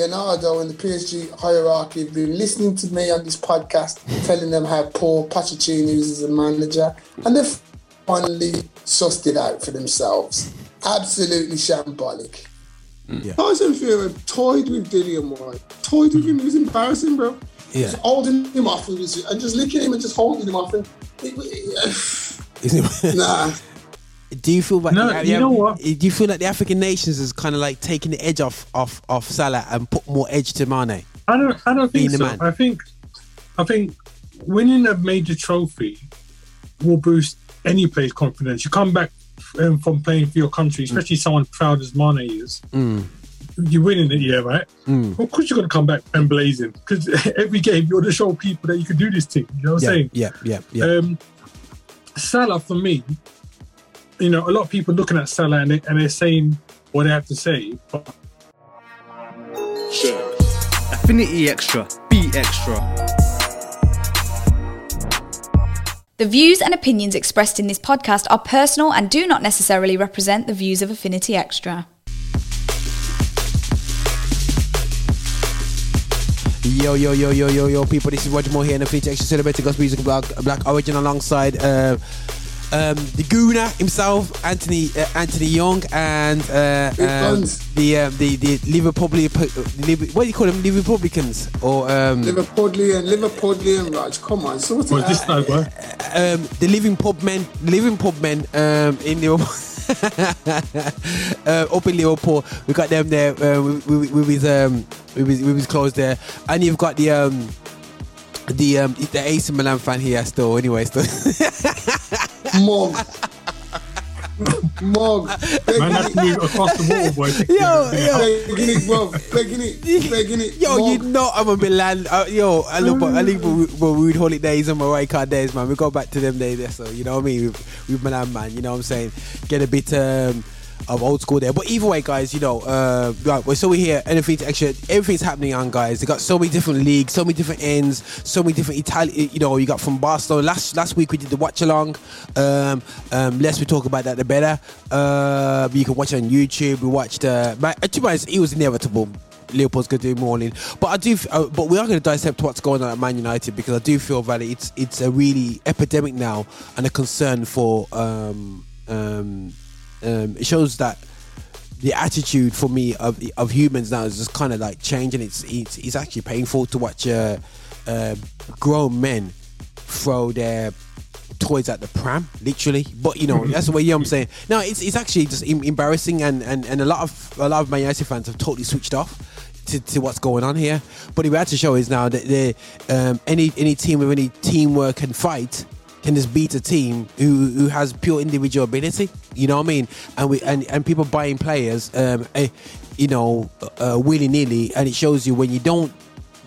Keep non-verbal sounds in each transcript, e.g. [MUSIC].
Leonardo and the PSG hierarchy have been listening to me on this podcast, telling them how poor Pochettino is as a manager, and they've finally sussed it out for themselves. Absolutely shambolic. Mm. Yeah. Tyson Fury toyed with Dillian Whyte, toyed with him. It was embarrassing, bro. Yeah. Just holding him off and, just, and just licking him and just holding him off. And it, it, [LAUGHS] nah. Do you feel like No, the- you know what? Do you feel like the African nations is kind of like taking the edge off off off Salah and put more edge to Mane? I don't. I don't think so. man. I think. I think winning a major trophy will boost any player's confidence. You come back um, from playing for your country, especially someone proud as Mane is. Mm. You're winning it, yeah, right? Mm. Well, of course, you're going to come back and blazing because [LAUGHS] every game you're to show people that you can do this thing. You know what I'm Yeah, saying? yeah, yeah, yeah. Um, Salah for me, you know, a lot of people looking at Salah and, they, and they're saying what they have to say, but Affinity Extra. Be extra. The views and opinions expressed in this podcast are personal and do not necessarily represent the views of Affinity Extra. Yo, yo, yo, yo, yo, yo, people, this is Roger Moore here in the Feature Extra Celebrating Gospel Music Black, Black Origin alongside uh, um, the Gooner himself, Anthony uh, Anthony Young, and uh, Big um, the uh, the the Liverpool, what do you call them, the Republicans or um, Liverpudlian, Liverpudlian, Raj. Come on, sort it well, this out. um, the living pub men, living pub men um, in Liverpool. [LAUGHS] uh, up in Liverpool, we got them there uh, with, with, with his um, with his, with his clothes there, and you've got the um, the um, the AC Milan fan here still. Anyway, still. [LAUGHS] [LAUGHS] Mug. Mug. Man, that's Begging move across the water, boy. [LAUGHS] Yo, yo. begging it, bro. Begging it, begging it. Yo, you know I'm a Milan. Uh, yo, I look, I with rude holidays and my right card days, man. We go back to them days, so you know what I mean. With, with Milan, man. You know what I'm saying. Get a bit um, of old school there, but either way, guys, you know, uh, right. Well, so we here. Anything actually Everything's happening on, guys. They got so many different leagues, so many different ends, so many different Italian. You know, you got from Barcelona. Last last week we did the watch along. Um, um, less we talk about that, the better. Uh, you can watch it on YouTube. We watched. Uh, man, to be honest, it was inevitable. Liverpool's going to do morning. But I do, uh, but we are going to dissect what's going on at Man United because I do feel that it's it's a really epidemic now and a concern for. Um, um, um, it shows that the attitude for me of of humans now is just kind of like changing. It's it's, it's actually painful to watch uh, uh, grown men throw their toys at the pram, literally. But you know, that's the way you know I'm saying. No, it's it's actually just em- embarrassing, and, and and a lot of a lot of Man United fans have totally switched off. To, to what's going on here, but the reality show is now that they, um, any any team with any teamwork and fight can just beat a team who, who has pure individual ability. You know what I mean? And we and, and people buying players, um, eh, you know, uh, willy nilly, and it shows you when you don't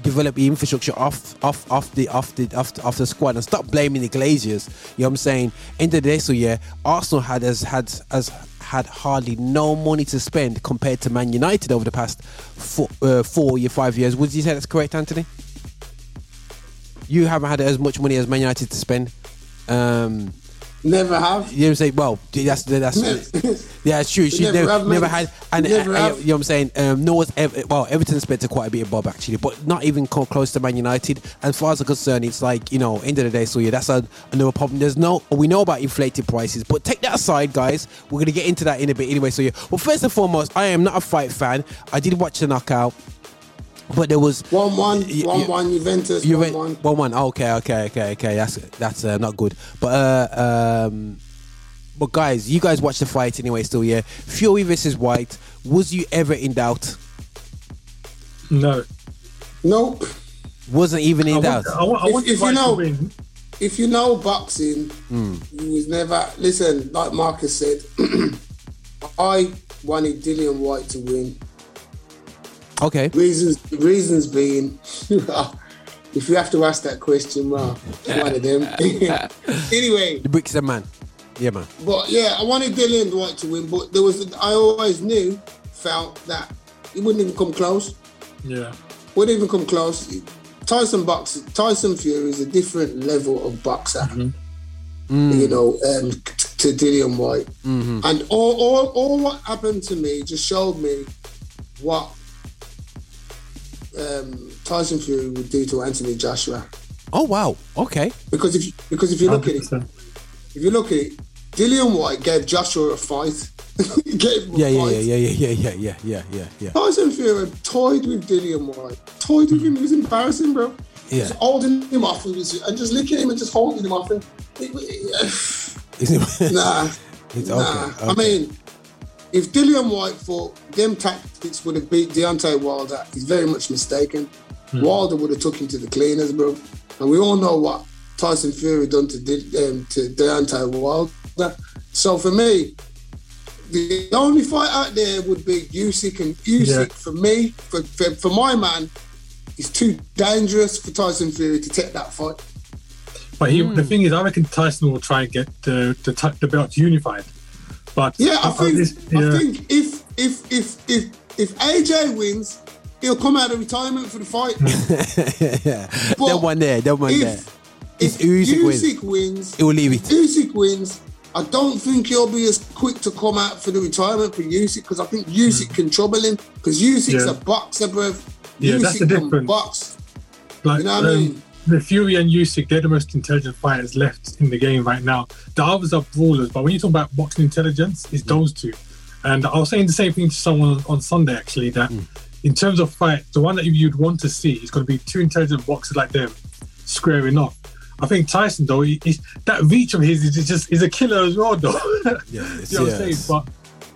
develop the infrastructure off off off the off the off the, off the squad and stop blaming the Glazers. You know what I'm saying? In the day, so yeah, Arsenal had as had as had hardly no money to spend compared to Man United over the past four, uh, four year, five years. Would you say that's correct, Anthony? You haven't had as much money as Man United to spend. Um, Never have. you know what I'm saying? Well, that's that's [LAUGHS] yeah, it's true. She never never, never had, and Never uh, you know what I'm saying. Um, no one's ever. Well, Everton spent a quite a bit of bob actually, but not even close to Man United. As far as I'm concerned, it's like you know, end of the day. So yeah, that's a, another problem. There's no, we know about inflated prices, but take that aside, guys. We're gonna get into that in a bit anyway. So yeah, well, first and foremost, I am not a fight fan. I did watch the knockout, but there was One one, Y- one y- one, Juventus, you one went one. one one. Oh, okay, okay, okay, okay. That's that's uh, not good. But uh, um, but guys, you guys watch the fight anyway. Still, yeah. Fury versus Whyte. Was you ever in doubt? No. Nope. Wasn't even in I doubt. want, I want, I If- want if you know- If you know boxing, Hmm. you was never listen. Like Marcus said, [CLEARS THROAT] I wanted Dillian Whyte to win. Okay. Reasons, reasons being, [LAUGHS] if you have to ask that question, well, one of them. [LAUGHS] anyway, The bricks and man. Yeah, man. but yeah, I wanted Dillian Whyte to win, but there was, I always knew, felt that he wouldn't even come close. Yeah. Wouldn't even come close. Tyson box, Tyson Fury is a different level of boxer. Mm-hmm. You mm. know, um, to Dillian Whyte, mm-hmm. and all, all, all what happened to me just showed me what um, Tyson Fury would do to Anthony Joshua. Oh wow. Okay. Because if you, because if you look at it, if you look at it, Dillian Whyte gave Joshua a fight. [LAUGHS] Gave him a Yeah, yeah, fight. yeah, yeah, yeah, yeah, yeah, yeah, yeah, yeah. Tyson Fury toyed with Dillian Whyte, toyed with him. It was embarrassing, bro. Yeah. Just holding him off and, just, and just licking him and just holding him off. And it, it, [SIGHS] Is it- nah, [LAUGHS] It's nah. okay, I mean, if Dillian Whyte thought them tactics would have beat Deontay Wilder, he's very much mistaken. Wilder would have took him to the cleaners, bro. And we all know what Tyson Fury done to Di- um, to Deontay Wilder. So for me, the only fight out there would be Usyk and Usyk. Yeah. For me, for, for for my man, is too dangerous for Tyson Fury to take that fight. But he, Hmm. the thing is, I reckon Tyson will try and get the the, t- the belts unified. But Yeah, I think this- I think if if if if if AJ wins, he'll come out of retirement for the fight. [LAUGHS] yeah. But that one there, that one there. if If if Usyk wins, Usyk wins, He will leave it. Usyk wins. I don't think he'll be as quick to come out for the retirement for Usyk because I think Usyk can trouble him because Usyk's. Yeah. a boxer, bro. Yeah, that's the can difference. box. Like, You know what I um, mean? The Fury and Usyk, they're the most intelligent fighters left in the game right now. The others are brawlers, but when you talk about boxing intelligence, it's those two. And I was saying the same thing to someone on Sunday actually that hmm. in terms of fight, the one that you'd want to see is going to be two intelligent boxers like them squaring off. I think Tyson though, he, that reach of his is just is a killer as well though. [LAUGHS] Yeah, you know what I'm saying? yes. But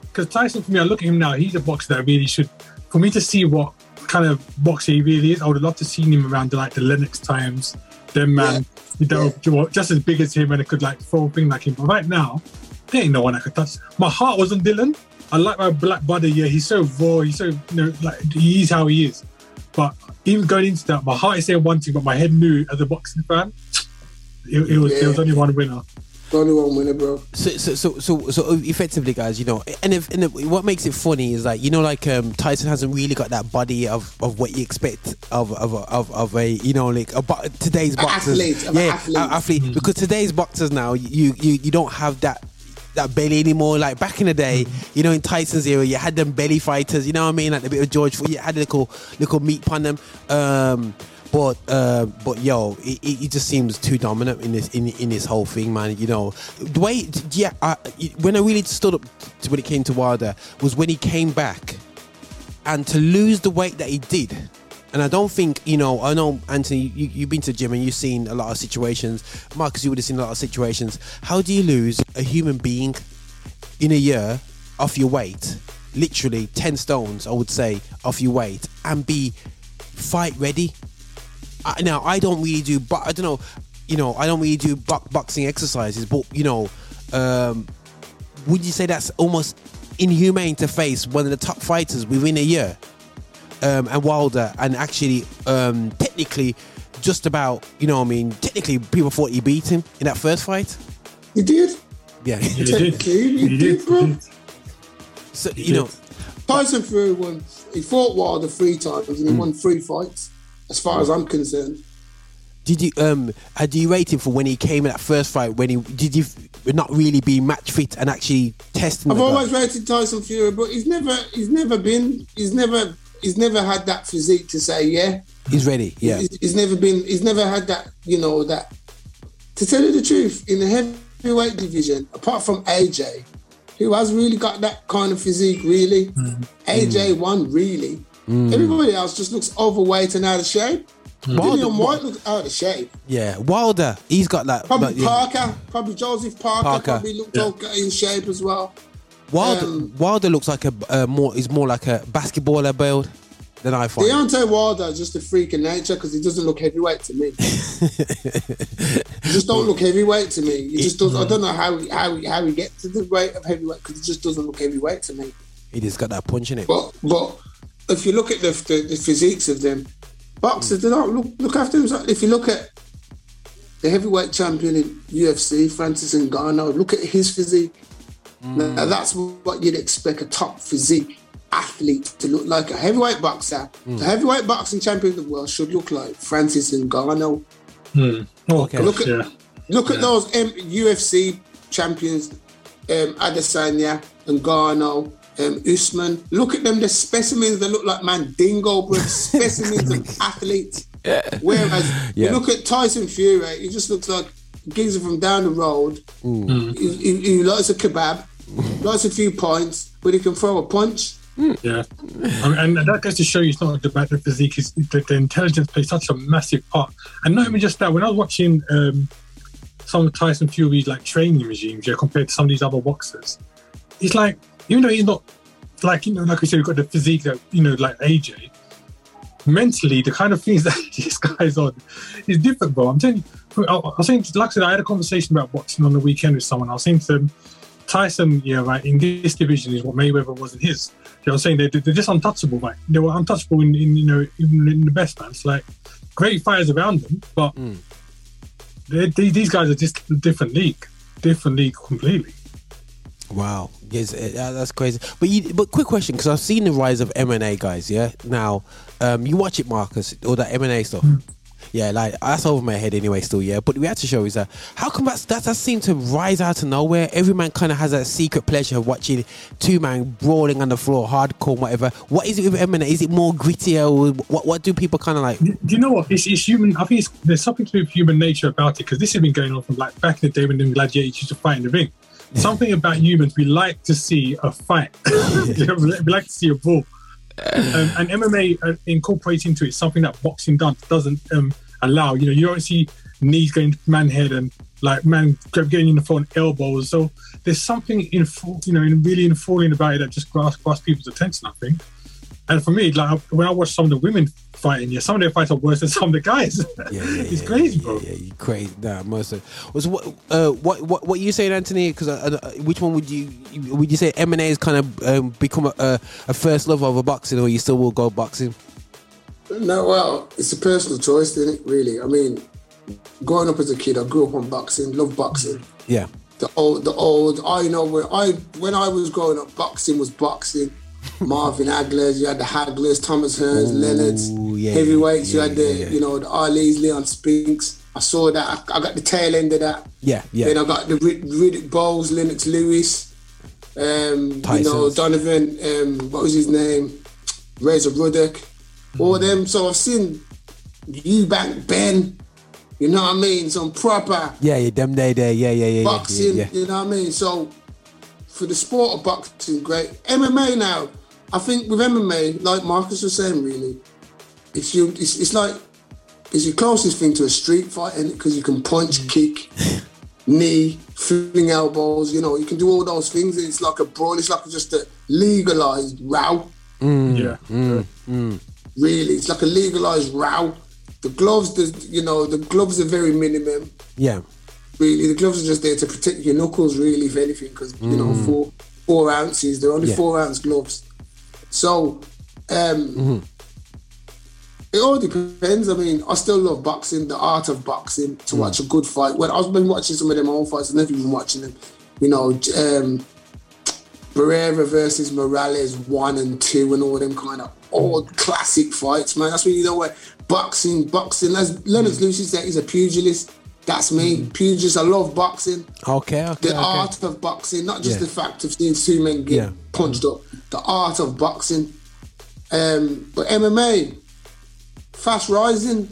because Tyson, for me, I look at him now, he's a boxer that really should. For me to see what kind of boxer he really is, I would love to see him around the, like the Lennox times. Them man, you know, just as big as him and it could like throw a thing like him. But right now, there ain't no one I could touch. My heart was on Dylan. I like my black buddy. Yeah, he's so raw. He's so you know, like he is how he is. But even going into that, my heart is saying one thing, but my head knew as a boxing fan, it, it was there was only one winner. Only one winner, bro. So, so, so, so, so effectively, guys, you know, and if, and if, what makes it funny is like, you know, like um, Tyson hasn't really got that body of, of what you expect of of, of, of a, you know, like a, bo- today's boxers, athlete, yeah, athlete. a- athlete, because today's boxers now, you, you, you don't have that. That belly anymore. Like back in the day, you know, in Tyson's era, you had them belly fighters. You know what I mean? Like a bit of George. You had a little, little meat on them. Um, but uh, but yo, it, it just seems too dominant in this in in this whole thing, man. You know, the way yeah, I, when I really stood up to when it came to Wilder was when he came back, and to lose the weight that he did. And I don't think, you know, I know, Anthony, you, you've been to the gym and you've seen a lot of situations. Marcus, you would have seen a lot of situations. How do you lose a human being in a year off your weight? Literally 10 stones, I would say, off your weight and be fight ready? I, now, I don't really do, but I don't know, you know, I don't really do bo- boxing exercises, but, you know, um, would you say that's almost inhumane to face one of the top fighters within a year? um, and Wilder, and actually, um, technically, just about, you know, I mean, technically, people thought he beat him in that first fight. He did. Yeah. He did. Technically, he He did, did. bro. he did. so, you know, Tyson Fury won. He fought Wilder three times and he won three fights. As far as I'm concerned, did you um uh, had you rate him for when he came in that first fight? When he did you f- not really be match fit and actually testing? I've the guy? always rated Tyson Fury, but he's never, he's never been, he's never, he's never had that physique to say yeah. He's ready. Yeah. He's, he's never been, he's never had that, you know, that. To tell you the truth, in the heavyweight division, apart from AJ, who has really got that kind of physique, really, mm-hmm. AJ mm. won really. Everybody else just looks overweight and out of shape. Wilder- Dillian Whyte looks out of shape. Yeah. Wilder, he's got that. Probably but, yeah. Parker, probably Joseph Parker, Parker. probably looked okay in shape as well. Wilder, um, Wilder looks like a uh, more. He's more like a basketballer build than I find. Deontay Wilder is just a freak of nature because he doesn't look heavyweight to me. [LAUGHS] he just don't look heavyweight to me. He just does. I don't know how he, how he, how he gets to the weight of heavyweight because he just doesn't look heavyweight to me. He just got that punch in it. But but if you look at the the, the physiques of them boxers, they don't look look after themselves. If you look at the heavyweight champion in UFC, Francis Ngannou, look at his physique. Now, mm. that's what you'd expect a top physique athlete to look like. A heavyweight boxer, the mm. heavyweight boxing champion of the world should look like Francis Ngannou. Hmm. Oh, Okay. Look at yeah. look at those M- UFC champions, um, Adesanya, Ngannou, um, Usman. Look at them, the specimens that look like Mandingo, bro. [LAUGHS] specimens of athletes. Whereas Yeah. you look at Tyson Fury, he just looks like a geezer from down the road. He, he, he likes a kebab, [LAUGHS] likes a few pints, but he can throw a punch. Yeah, I mean, and that goes to show you it's not about the physique; it's the, the intelligence plays such a massive part. And not even just that. When I was watching um, some of Tyson Fury's like training regimes, yeah, compared to some of these other boxers, it's like even though he's not like you know, like we said, we've got the physique that you know, like AJ. Mentally, the kind of things [LAUGHS] that this guy's on is different, bro. I'm telling you. I I was saying, like I said, I had a conversation about boxing on the weekend with someone. I was saying to them, Tyson, yeah, right, in this division is what Mayweather was in his. You know what I'm saying? They're, they're just untouchable, right? They were untouchable in, in you know, even in the best man. It's like great fighters around them, but hmm. they, they, these guys are just a different league. Different league completely. Wow, yes, uh, that's crazy. But you, but quick question, because I've seen the rise of M and A guys. Yeah, now um, you watch it, Marcus, all that M and A stuff. Yeah, like that's over my head anyway. Still, yeah. But we had to show is that how come that's, that that seemed to rise out of nowhere? Every man kind of has that secret pleasure of watching two man brawling on the floor, hardcore, whatever. What is it with M and A? Is it more grittier? Or what what do people kind of like? Do you know what? It's, it's human. I think it's, there's something to do with human nature about it because this has been going on from like back in the day when the gladiators used to fight in the ring. Something about humans, we like to see a fight. [LAUGHS] We like to see a brawl. Um, and MMA uh, incorporates into it something that boxing does, doesn't um, allow. You know, you don't see knees going to man head and like man getting in the front elbows. So there's something in you know in really enthralling about it that just grasps, grasps people's attention. I think. And for me, like when I watch some of the women fighting, yeah, some of their fights are worse than some of the guys. Yeah, [LAUGHS] yeah, it's yeah, crazy, yeah, bro. Yeah, you crazy. Nah, most of was what uh, what what what you saying, Anthony? Because uh, uh, which one would you would you say M and A has kind of um, become a, a, a first love over boxing, or you still will go boxing? No, well, it's a personal choice, isn't it? Really, I mean, growing up as a kid, I grew up on boxing, love boxing. Yeah, The old, the old. I know when I when I was growing up, boxing was boxing. Marvin Hagler, you had the Haglers, Thomas Hearns, Leonards, yeah, heavyweights. yeah, you had the, yeah, you know, the Ali's, Leon Spinks. I saw that. I, I got the tail end of that. yeah, yeah. Then I got the Rid- Riddick Bowles, Lennox Lewis, um, you know, Donovan, um, what was his name? Razor Ruddock, all them. So I've seen Eubank Ben, you know what I mean? Some proper yeah, yeah, them day there, yeah, yeah, yeah, boxing, you know what I mean? So for the sport of boxing, great. MMA now, I think with MMA, like Marcus was saying, really, it's you. It's, it's like it's your closest thing to a street fight, because you can punch, Mm. kick, [LAUGHS] knee, fling elbows. You know, you can do all those things. It's like a brawl. It's like just a legalized row. Yeah. Really, it's like a legalized row. The gloves, the you know, the gloves are very minimum. yeah. really. The gloves are just there to protect your knuckles, really, if anything, because you know four four ounces. They're only Mm. Yeah. four ounce gloves. So um, Mm-hmm. it all depends. I mean, I still love boxing, the art of boxing, to Mm. watch a good fight. When I've been watching some of them old fights, I've never been watching them. You know, um, Barrera versus Morales one and two and all them kind of old classic fights, man. That's when you know what boxing, boxing. As Leonard Lucy said, he's a pugilist. That's me, pugilist. I love boxing. Okay, okay, The okay. art of boxing, not just Yeah. the fact of seeing two men get Yeah. punched up. The art of boxing. Um, but MMA, fast rising.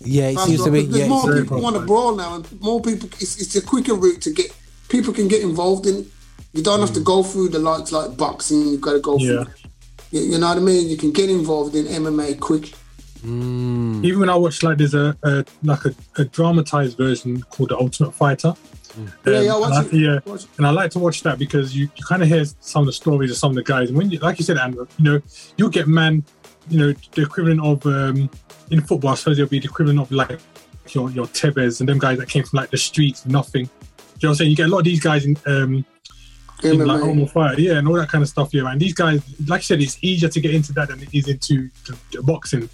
Yeah, it Fast seems to be. There's Yeah, more very people want to brawl now, and more people. It's, it's a quicker route to get people can get involved in. You don't have to go through the likes like boxing. You've got to go Yeah. through. You, you know what I mean? You can get involved in MMA quick. Even when I watch like there's a, a like a, a dramatized version called The Ultimate Fighter. Yeah, yeah, Um, watch and I, yeah, Watch and I like to watch that because you, you kind of hear some of the stories of some of the guys. And when you, like you said, Andrew, you know, you'll get man, you know, the equivalent of um, in football. I suppose it'll be the equivalent of like your your Tevez and them guys that came from like the streets, nothing. Do you know what I'm saying? You get a lot of these guys in um, in like. Homo Fire, yeah, and all that kind of stuff. Yeah, and these guys, like I said, it's easier to get into that than it is into the, the boxing.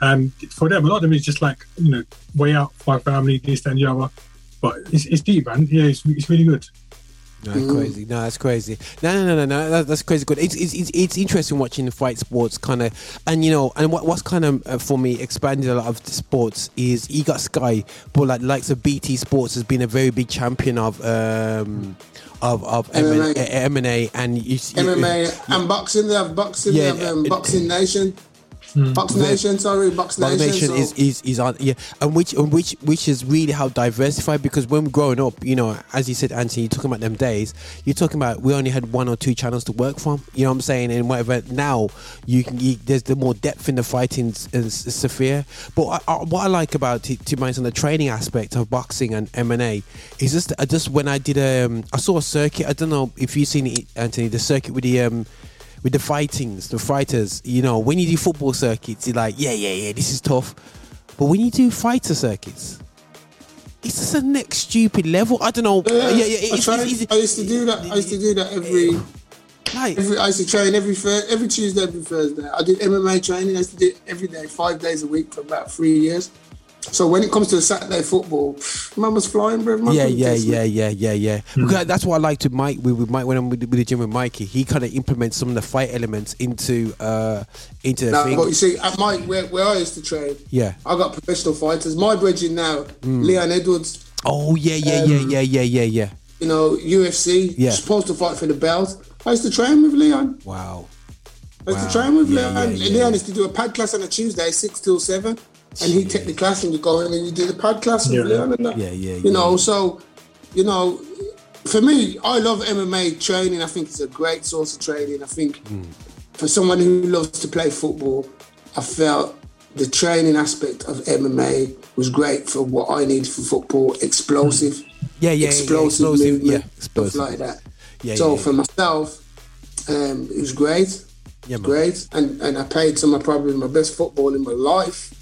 And for them, a lot of them is just like you know, way out my family, this and the other. But it's, it's deep, man. Yeah, it's, it's really good. No, that's crazy. No, that's crazy. No, no, no, no, no. That, that's crazy. Good. It's, it's it's it's interesting watching the fight sports, kind of, and you know, and what what's kind of uh, for me expanded a lot of the sports is you got Sky, but like likes of BT Sports has been a very big champion of um of of MMA. MMA and you, see- MMA and boxing. They have boxing. Yeah, they have um, uh, Boxing Nation. Box Nation, sorry, Box Box Nation. Nation so- is, is is on yeah, and which and which which is really how diversified because when we're growing up, you know, as you said, Anthony, you're talking about them days. You're talking about we only had one or two channels to work from. You know what I'm saying? And whatever now, you can you, there's the more depth in the fighting s- sphere. But I, I, what I like about it, to mind on the training aspect of boxing and MMA is just I just when I did um I saw a circuit. I don't know if you've seen it, Anthony, the circuit with the um with the fightings, the fighters, you know, when you do football circuits, you're like, yeah, yeah, yeah, this is tough. But when you do fighter circuits, it's just a next stupid level. I don't know. Yeah, Yeah, yeah, I, tried, it's, it's, I used to do that. I used to do that every. like, Every, I used to train every every Tuesday, every Thursday. I did MMA training. I used to do it every day, five days a week for about three years. So when it comes to Saturday football, man was flying, bro. Man yeah, couldn't yeah, test yeah, yeah, yeah, yeah. Hmm. That's what I like to Mike with, with Mike when I'm with, the- with the gym with Mikey. He kind of implements some of the fight elements into uh into the Now, thing. but you see, at my where, where I used to train, Yeah. I got professional fighters. My brethren now, hmm. Leon Edwards, Oh yeah, yeah, yeah, um, yeah, yeah, yeah, yeah. you know, UFC, Yeah. supposed to fight for the belt. I used to train with Leon. Wow. I used Wow. to train with Yeah, Leon. yeah, yeah, Leon used to do a pad class on a Tuesday, six till seven, and he'd take the class and you go in and you do the pad class with Yeah. Leon and that. Yeah, yeah, You know, so you know, for me, I love MMA training. I think it's a great source of training. I think Hmm. for someone who loves to play football, I felt the training aspect of MMA was great for what I need for football. Explosive, Yeah, yeah, yeah, explosive, explosive, movement, yeah, explosive. stuff like that. Yeah, so yeah, for myself, um, it was great. Yeah, great, and and I played some of probably my best football in my life.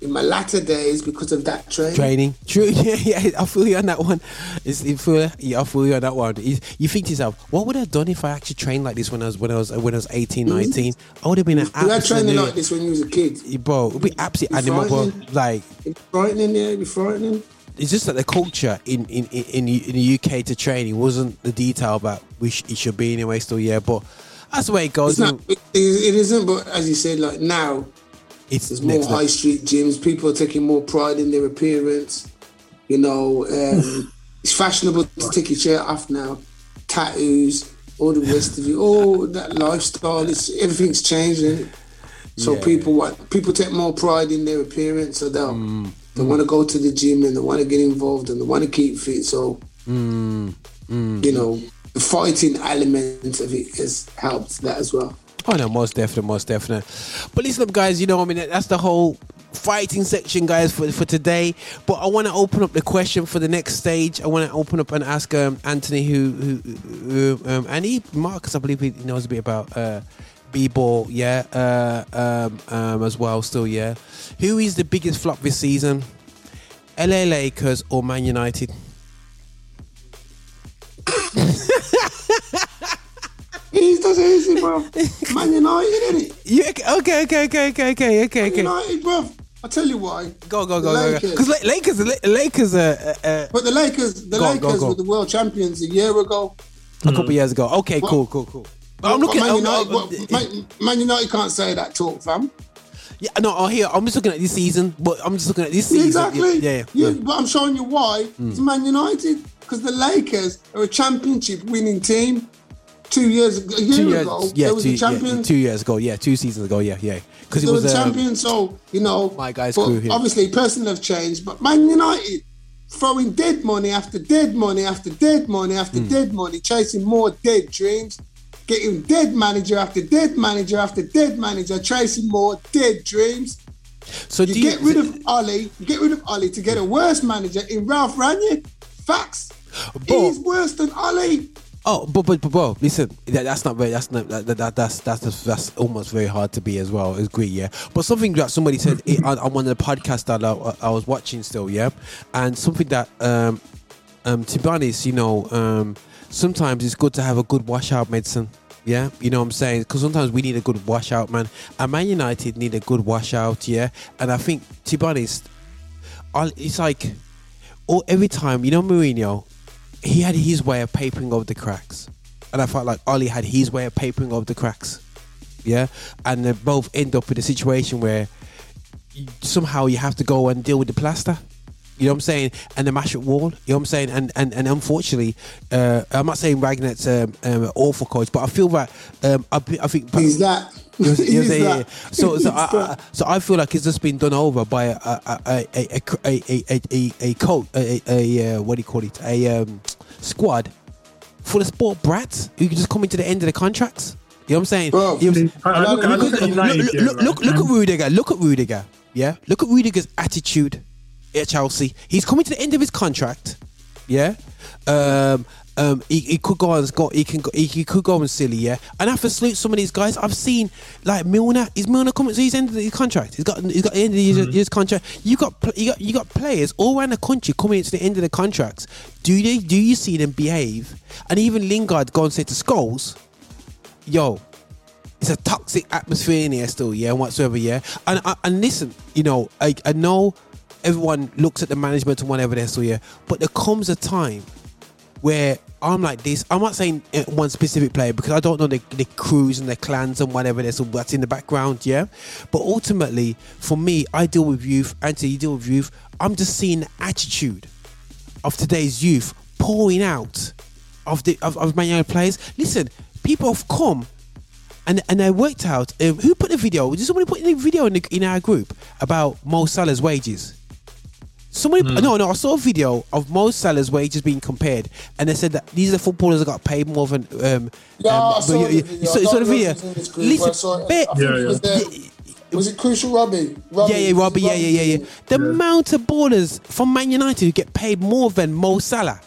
In my latter days, because of that training. Training, true. [LAUGHS] Yeah, yeah. I feel you on that one. It's, it feel, yeah, I feel you on that one. You, you think to yourself, what would I have done if I actually trained like this when I was when I was when I was 18, mm-hmm. 19? I would have been an You had training like this when you was a kid. bro. It'd be absolute It's animal, bro. Like It's frightening, yeah, it'd be frightening. it's just that the culture in in in, in, the, UK to train it wasn't the detail that which it should be anyway. Still, yeah, but that's the way it goes. It's not. It, it isn't, but as you said, like now, It's there's more high street gyms. People are taking more pride in their appearance. You know, um, [LAUGHS] it's fashionable to take your shirt off now. Tattoos, all the rest of it. All that lifestyle. It's everything's changing. So Yeah. people want people take more pride in their appearance. So they'll Mm, they want to go to the gym and they want to get involved and they want to keep fit. So Mm, you know, the fighting element of it has helped that as well. Oh no, most definitely, most definitely. But listen up, guys. You know, I mean, that's the whole fighting section, guys, for for today. But I want to open up the question for the next stage. I want to open up and ask um, Anthony, who, who, who um, and he, Marcus, I believe he knows a bit about uh, b-ball, yeah, uh, um, um, as well. Still, yeah. Who is the biggest flop this season? LA Lakers or Man United? [LAUGHS] [LAUGHS] He's does easy, bro. Man United, isn't it? Yeah. Okay. Okay. Okay. Okay. Okay. Okay. Man Okay. United, bro. I'll tell you why. Go. Go. Go. Go. Lakers. Because Lakers, Lakers, uh, uh, uh, But the Lakers, the Go on, go, Lakers go. were the world champions a year ago. a couple years ago. Okay, What- cool, cool, cool. But I'm But looking. Man I'm, United, I'm- but Man, Man United can't say that talk, fam. yeah, no, oh, here I'm just looking at this season, but I'm just looking at this season. Exactly. Yeah, yeah. yeah. But I'm showing you why. It's Man United because the Lakers are a championship winning team. Two years, a year Two years, ago, yeah, was two, the champions. yeah, two years ago, yeah, two seasons ago, yeah, yeah, because were was the um, champions. So you know, my guy's crew here. Obviously, personnel have changed, but Man United throwing dead money after dead money after dead money after Hmm. dead money, chasing more dead dreams, getting dead manager after dead manager after dead manager, chasing more dead dreams. So You get rid of Ali, you get rid of Ali to get a worse manager in Ralph Ranier. Facts. But- He's worse than Ali. Oh, but but but bro, listen, that, that's not very. That's not that, that that's that's that's that's almost very hard to be as well. It's great, yeah. But something that somebody said it, on, on one of the podcasts that I, I was watching still, yeah, and something that um um to be honest, you know, um sometimes it's good to have a good washout medicine. Yeah, you know what I'm saying? Because sometimes we need a good washout, man. And Man United need a good washout, yeah. And I think, to be honest, I, it's like, oh, every time, you know, Mourinho, he had his way of papering over the cracks, and I felt like Ollie had his way of papering over the cracks. Yeah, and they both end up in a situation where somehow you have to go and deal with the plaster. You know what I'm saying? And the mash up wall. You know what I'm saying? And and, and unfortunately, uh, I'm not saying Ragnar's um, um, an awful coach, but I feel that um, I, I think He's that. you know what I'm saying? You know what I'm He's saying? Yeah, that. yeah. So, so, I, I, so I feel like it's just been done over by a a a a a a, a, a, a coach a, a, a uh, what do you call it a um, squad full of sport brats who can just come into the end of the contracts. You know what I'm saying? Bro, You know what I'm I, I look, look at look, look, look, look, look at Rudiger. Look at Rudiger. Yeah. Look at Rudiger's attitude at Chelsea. He's coming to the end of his contract. Yeah. Um. Um. He, he could go and go. He can go. He, he could go and silly. Yeah. And I have to salute some of these guys. I've seen like Milner. Is Milner coming to his end of his contract? He's got. He's got the end of his, his contract. You got. You got. You got players all around the country coming into the end of the contracts. Do they? Do you see them behave? And even Lingard go and say to Scholes, "Yo, it's a toxic atmosphere in here still, yeah, whatsoever, yeah. And and, and listen, you know, I, I know everyone looks at the management and whatever they're still, yeah, but there comes a time where I'm like this. I'm not saying uh, one specific player because I don't know the, the crews and the clans and whatever there's that's in the background, yeah. But ultimately, for me, I deal with youth. Anthony, you deal with youth. I'm just seeing the attitude of today's youth pouring out of the of, of Man United players. Listen, people have come and and I worked out um, who put the video. Did somebody put the video in, the, in our group about Mo Salah's wages? Somebody, no, no, I saw a video of Mo Salah's wages being compared, and they said that these are footballers that got paid more than. Um, Yeah, um, I saw you- the video. you saw, I saw the video. it was in this group, but I Listen, saw it. bet- I Yeah, was there. Was it Crucial Robbie? Robbie? yeah, yeah, Was it Robbie, yeah, yeah, yeah, yeah. The amount of ballers from Man United who get paid more than Mo Salah.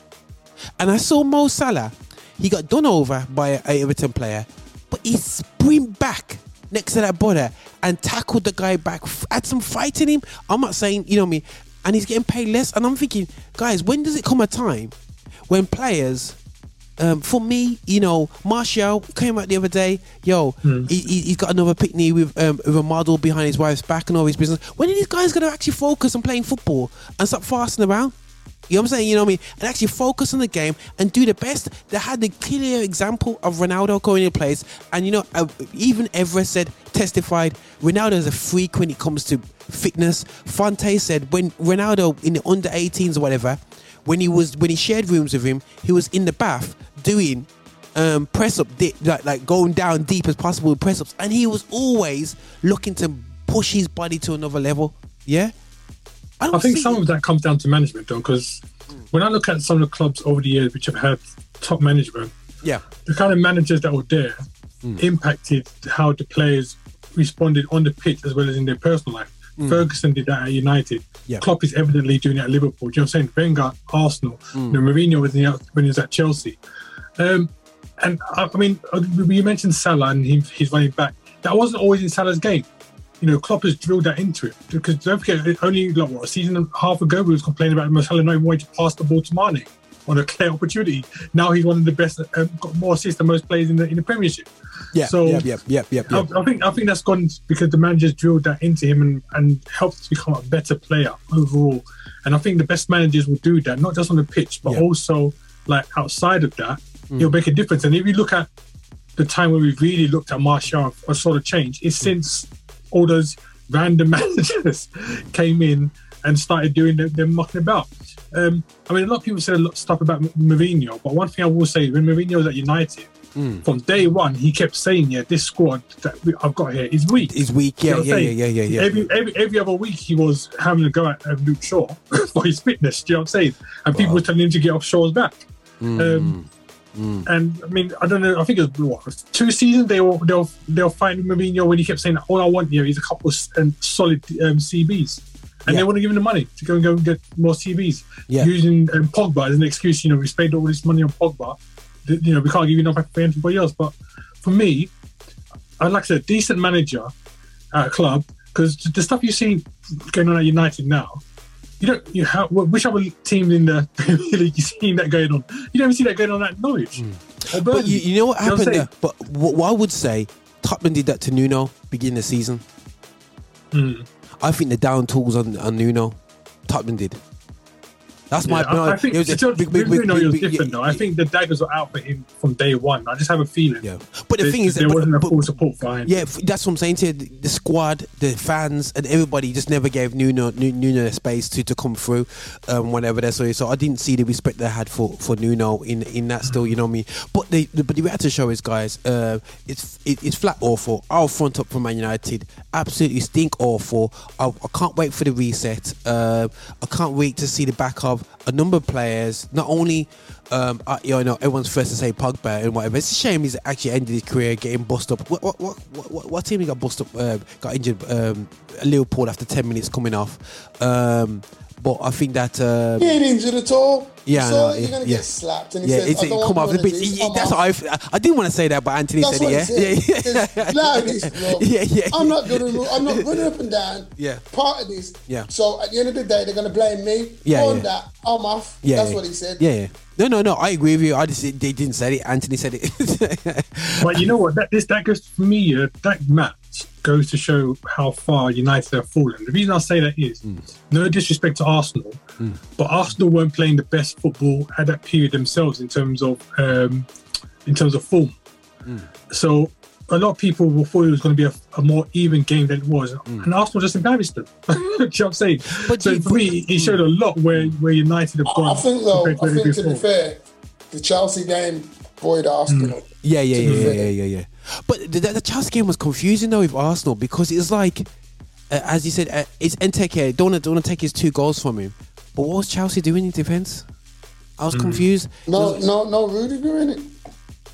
And I saw Mo Salah, he got done over by a Everton player, but he sprint back next to that border and tackled the guy back, f- had some fight in him. I'm not saying, you know what I mean, and he's getting paid less. And I'm thinking, guys, when does it come a time when players um, for me, you know, Martial came out the other day. Yo, he, he, he's got another picnic with um, with a model behind his wife's back and all his business. When are these guys going to actually focus on playing football and stop fasting around? You know what I'm saying? You know what I mean? And actually focus on the game and do the best. They had the clear example of Ronaldo going in place. And, you know, uh, even Everest said, testified, Ronaldo is a freak when it comes to fitness. Fonte said, when Ronaldo in the under 18s or whatever, when he was when he shared rooms with him, he was in the bath doing um, press up, like like going down deep as possible with press ups, and he was always looking to push his body to another level. Yeah, don't I think some it. of that comes down to management, though, because when I look at some of the clubs over the years which have had top management, yeah, the kind of managers that were there impacted how the players responded on the pitch as well as in their personal life. Ferguson did that at United. Yeah. Klopp is evidently doing it at Liverpool. Do you know what I'm saying? Wenger, Arsenal. You know, Mourinho was in the, when he was at Chelsea. Um, and I, I mean, uh, you mentioned Salah and him, he's running back. That wasn't always in Salah's game. You know, Klopp has drilled that into it because don't forget, only like what a season and a half ago we was complaining about not even wanting to pass the ball to Mane on a clear opportunity. Now he's one of the best, um, got more assists than most players in the in the Premiership. yeah, So- yeah, yeah, yeah, yeah, yeah. I, I think I think that's gone because the managers drilled that into him and, and helped to become a better player overall. And I think the best managers will do that, not just on the pitch, but Yeah. Mm. also like outside of that, it'll make a difference. And if you look at the time when we really looked at Martial a sort of change, it's Mm. since all those random [LAUGHS] managers came in and started doing their, their mucking about. Um, I mean, a lot of people said a lot of stuff about Mourinho, but one thing I will say, when Mourinho was at United, Mm. from day one, he kept saying, "Yeah, this squad that we- I've got here is weak." Is weak. Yeah, You know yeah, yeah, yeah, yeah, yeah. Every, every every other week, he was having a go at uh, Luke Shaw [LAUGHS] for his fitness. Do you know what I'm saying? And people were telling him to get off Shaw's back. Mm. Um, And I mean, I don't know. I think it was what two seasons they were they were they were fighting Mourinho when he kept saying, "All I want here is a couple of um, solid um, CBs." And Yeah. they want to give him the money to go and go and get more CBs. Yeah. Using um, Pogba as an excuse, you know, we spent all this money on Pogba. You know, we can't give you enough for anybody else. But for me, I'd like I said, decent manager at a club because the stuff you see going on at United now, you don't. You have which other team in the [LAUGHS] Premier League you seen that going on? You don't even see that going on at Norwich. Or But you, you know what You know happened there? But what, what I would say, Tottenham did that to Nuno beginning of the season. Mm. I think the down tools on, on Nuno, Tottenham did. That's my. Yeah, no, I, I think it was a big- big- big- was big- different though. I think the daggers were out for him from day one. I just have a feeling. Yeah, but the thing is, there but- wasn't a but- full support behind. Yeah, that's what I'm saying to you. The, the squad, the fans, and everybody just never gave Nuno Nuno the space to, to come through um, whenever they saw it. So I didn't see the respect they had for, for Nuno in in that still. You know what I mean? But the, the but the reality show is, guys, uh, it's it, it's flat awful. Our front up from Man United absolutely stink awful. I, I can't wait for the reset. Uh, I can't wait to see the back of a number of players. Not only um, uh, you know, everyone's first to say Pogba and whatever. It's a shame he's actually ended his career getting bust up. What what what what, what team he got bust up? Uh, got injured. Um, Liverpool after ten minutes coming off. Um, but I think that um, He ain't injured at all. Yeah, so know, you're yeah, gonna yeah. get slapped, and he yeah, says, it's I don't come want off one the of pitch. these, That's off. what I. I didn't want to say that, but Anthony That's said what it. Yeah, said. yeah, There's loudness, bro. yeah, yeah. I'm not gonna. I'm not running up and down. Yeah. Part of this. Yeah. So at the end of the day, they're gonna blame me. Yeah, On yeah. that, I'm off. Yeah, That's yeah. what he said. Yeah, yeah. No, no, no. I agree with you. I just they didn't say it. Anthony said it. [LAUGHS] But you know what? That this that goes for me. Uh, that match goes to show how far United have fallen. The reason I say that is Hmm. no disrespect to Arsenal, but Arsenal weren't playing the best football at that period themselves in terms of um, in terms of form. Hmm. So a lot of people will thought it was going to be a, a more even game than it was, and Arsenal just embarrassed them. [LAUGHS] Do you know what I'm saying? Hmm. But so you- for me, it showed a lot where where United have gone. I think though. compared I think to be fair, the Chelsea game buoyed Arsenal. Yeah, yeah, yeah, yeah, yeah, yeah, yeah. But the, the Chelsea game was confusing though with Arsenal because it's like, uh, as you said, uh, it's Nketiah. Don't want to don't want to take his two goals from him. But what was Chelsea doing in defence? I was confused. No, no, no Rudiger in it.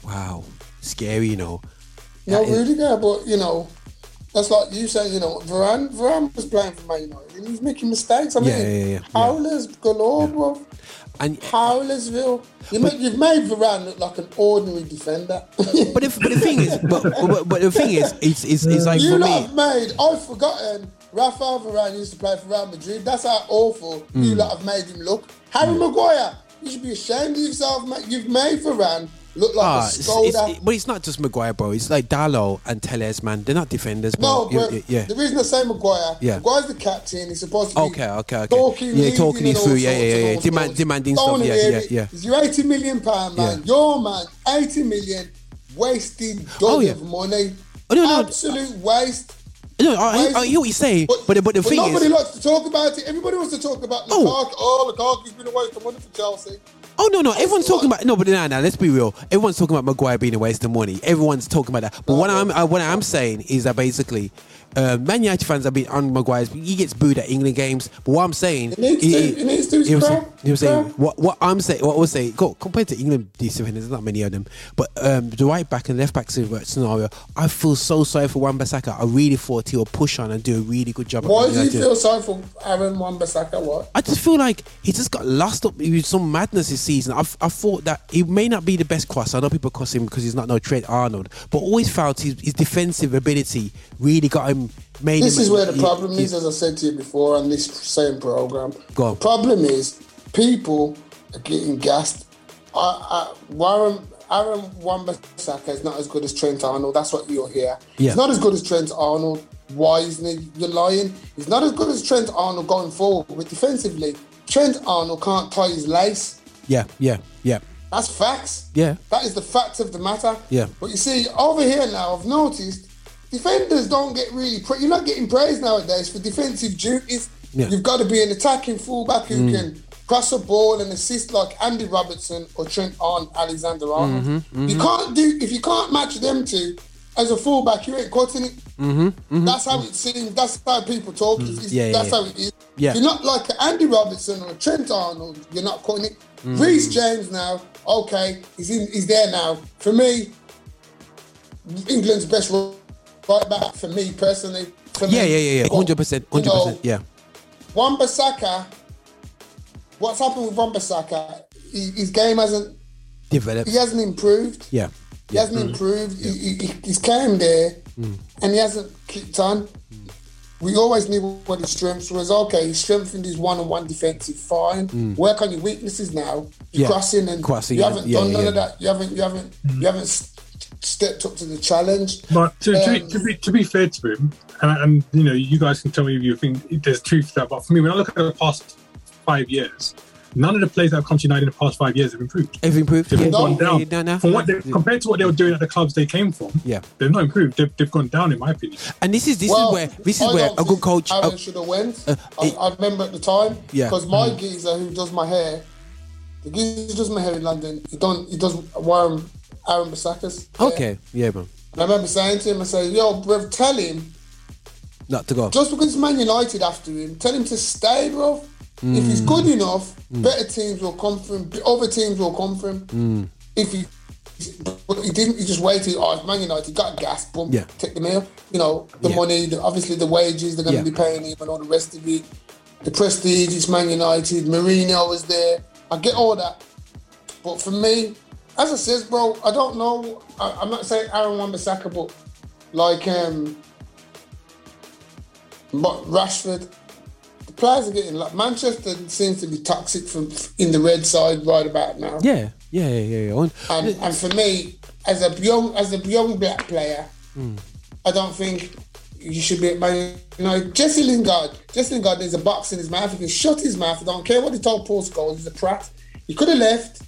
Wow, scary, you know. No That is- Rudiger, but you know, that's like you saying, you know, Varane, Varane was playing for Man United and he's making mistakes. I mean, Yeah, yeah, yeah, howlers galore, bro. And Howlersville. You make, you've made Varane look like an ordinary defender. [LAUGHS] but if, but the thing is, but, but, but the thing is, it's it's, it's like you for lot me. made, I've forgotten, Rafael Varane used to play for Real Madrid. That's how awful you Hmm. lot have made him look. Harry Maguire, you should be ashamed of yourself, mate. You've made Varane look like Ah, a it's, it's, but it's not just Maguire, bro. It's like Dalot and Telles, man. They're not defenders, bro. No, You- you- yeah. the reason I say Maguire, Yeah. Maguire's the captain. He's supposed to be Okay, okay, okay. talking, Yeah, talking you through, yeah, yeah, of yeah, demand- demanding Don't stuff, yeah, yeah, it. yeah. It's your 80 million pound man. Yeah. Your man, 80 million, wasted dog Oh, yeah. of money. Oh, no, no. Absolute waste. No, I, I, I hear what you're saying, but the, but the thing nobody is, nobody likes to talk about it. Everybody wants to talk about Lukaku. Oh. Oh, Lukaku's been a waste of money for Chelsea. Oh no, no, everyone's talking about no, but no, no, let's be real. Everyone's talking about Maguire being a waste of money. Everyone's talking about that. But what I'm uh, what I'm saying is that basically. Uh, Man United fans have been on Maguire's. He gets booed at England games. But what I'm saying, He needs to- he needs to, he was, bro. saying what what I'm saying. What I was saying, go, compared to England defenders, there's not many of them. But um, the right back and left back scenario, I feel so sorry for Wan-Bissaka. I really thought he would push on and do a really good job. Why do you feel sorry for Aaron Wan-Bissaka? What? I just feel like he just got lost up with some madness this season. I, I thought that he may not be the best cross. I know people cross him because he's not no Trent Arnold, but always felt his, his defensive ability really got him. Made This is where the he- problem is, as I said to you before on this same program. Go on. Problem is people are getting gassed. I, I, Warren, Aaron Wan-Bissaka is not as good as Trent Arnold. That's what you'll hear. Yeah. He's not as good as Trent Arnold. Why isn't he? You're lying. He's not as good as Trent Arnold going forward. But defensively, Trent Arnold can't tie his lace. Yeah, yeah, yeah, That's facts. yeah. That is the fact of the matter. Yeah. But you see, over here now, I've noticed defenders don't get really. Pra- you're not getting praised nowadays for defensive duties. Yeah. Mm. You've got to be an attacking fullback who can cross a ball and assist like Andy Robertson or Trent Arnold, Alexander Arnold. Mm-hmm, You can't do if you can't match them two as a fullback. You ain't cutting it. That's how it seems. That's how people talk. It's- it's- Mm-hmm, Yeah, that's yeah. how it is. Yeah. If you're not like Andy Robertson or Trent Arnold, you're not cutting it. Mm-hmm. Reece James now, okay, he's in, he's there now. For me, England's best right back. For me personally, for Yeah, me. yeah, yeah, yeah. But, Hundred percent, hundred percent, Yeah, Wan-Bissaka, what's happened with Wan-Bissaka? He, his game hasn't. developed. He hasn't improved. Yeah, He yeah. hasn't mm. improved. He, he, he- he's came there mm. and he hasn't kicked on. We always knew what his strengths was. Okay, he strengthened his one-on-one defensive. Fine. Mm. Work on your weaknesses now. You're Yeah. crossing and Crossing, you haven't yeah, done none yeah. of that. You haven't. You haven't. You haven't s- stepped up to the challenge. But to, to, Um, to, be, to be fair to him, and, and you know, you guys can tell me if you think there's truth to that. But for me, when I look at the past five years, none of the players that have come to United in the past five years have improved. They've improved? They've Yeah, gone yeah, down. no, no. From what they, compared to what they were doing at the clubs they came from, Yeah. they've not improved. They've, they've gone down, in my opinion. And this is this Well, is where this is I where a good coach. Aaron uh, should have went. uh, I, I remember at the time. Yeah. Because my geezer who does my hair, the geezer who does my hair in London, he don't he does Warren Aaron Basaka's. hair. okay, yeah, man, I remember saying to him, I say, yo, bro, tell him not to go. just because Man United after him, tell him to stay, bro. If he's Mm. good enough, better teams will come from him. Other teams will come from him. Mm. If he, but he didn't. He just waited. Oh, Man United got gas. Boom. Yeah. Take the mail. You know the Yeah. money. The, obviously the wages they're going to Yeah. be paying him and all the rest of it. The prestige. It's Man United. Mourinho was there. I get all that. But for me, as I says, bro, I don't know. I, I'm not saying Aaron Wan-Bissaka, but like um, but Rashford, the players are getting like Manchester seems to be toxic from in the red side right about now. Yeah, yeah, yeah, yeah. yeah. And- And, and for me, as a young as a young black player, I don't think you should be at Man United. Jesse Lingard, Jesse Lingard, there's a box in his mouth. He can shut his mouth. I don't care what he told Paul Scholes. He's a prat. He could have left.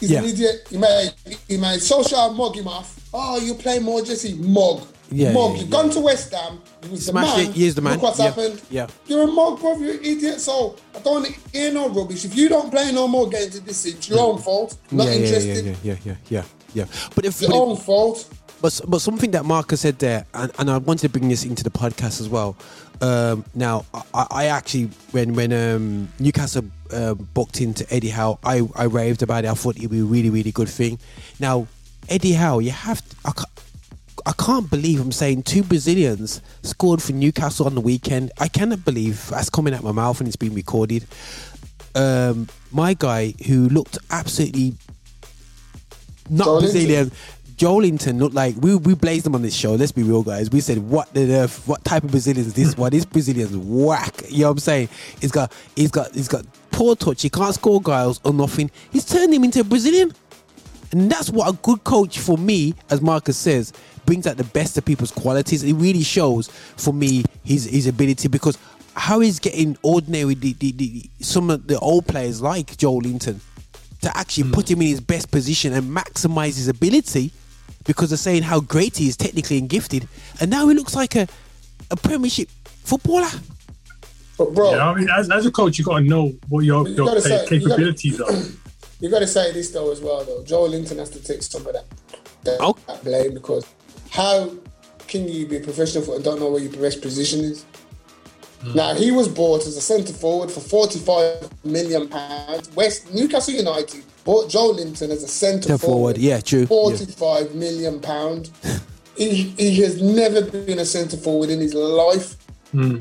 He's an idiot. He made he made social mug him off. Oh, you play more, Jesse. Mug. Yeah, mug. yeah, You've yeah. gone to West Ham. You was the Smash man. it. He is the man. Look what's Yeah, happened. yeah. You're a mug, bro. You're an idiot. So I don't want to hear no rubbish. If you don't play no more games in this it's your own fault. Not yeah, yeah, yeah, interested. yeah, yeah, yeah, yeah, yeah. But if, Your but, own if fault. but but something that Marcus said there, and, and I wanted to bring this into the podcast as well. Um, now, I, I actually when when um, Newcastle uh, booked into Eddie Howe, I I raved about it. I thought it'd be a really really good thing. Now, Eddie Howe, you have to. I, ca- I can't believe I'm saying two Brazilians scored for Newcastle on the weekend. I cannot believe that's coming out my mouth and it's been recorded. Um, my guy who looked absolutely not Joelinton. Brazilian. Joelinton looked like we we blazed him on this show. Let's be real, guys. We said, "What the earth? What type of Brazilians this? What this Brazilian's whack?" You know what I'm saying? He's got he's got he's got poor touch. He can't score goals or nothing. He's turned him into a Brazilian, and that's what a good coach for me, as Marcus says, brings out the best of people's qualities. It really shows for me his his ability because how he's getting ordinary the, the, the, some of the old players like Joelinton to actually hmm. put him in his best position and maximize his ability because they're saying how great he is technically and gifted, and now he looks like a a Premiership footballer. But bro, Yeah, I mean, as, as a coach, you got to know what your, You your gotta player say- you gotta- capabilities are. [CLEARS THROAT] you got to say this though as well though. Joelinton has to take some of that, that, Oh. that blame because how can you be a professional footballer and don't know where your best position is? Hmm. Now he was bought as a centre forward for forty-five million pounds. West Newcastle United bought Joelinton as a centre Centre forward. forward, yeah, true, yeah. Forty-five million pound. he, he has never been a centre forward in his life. Hmm.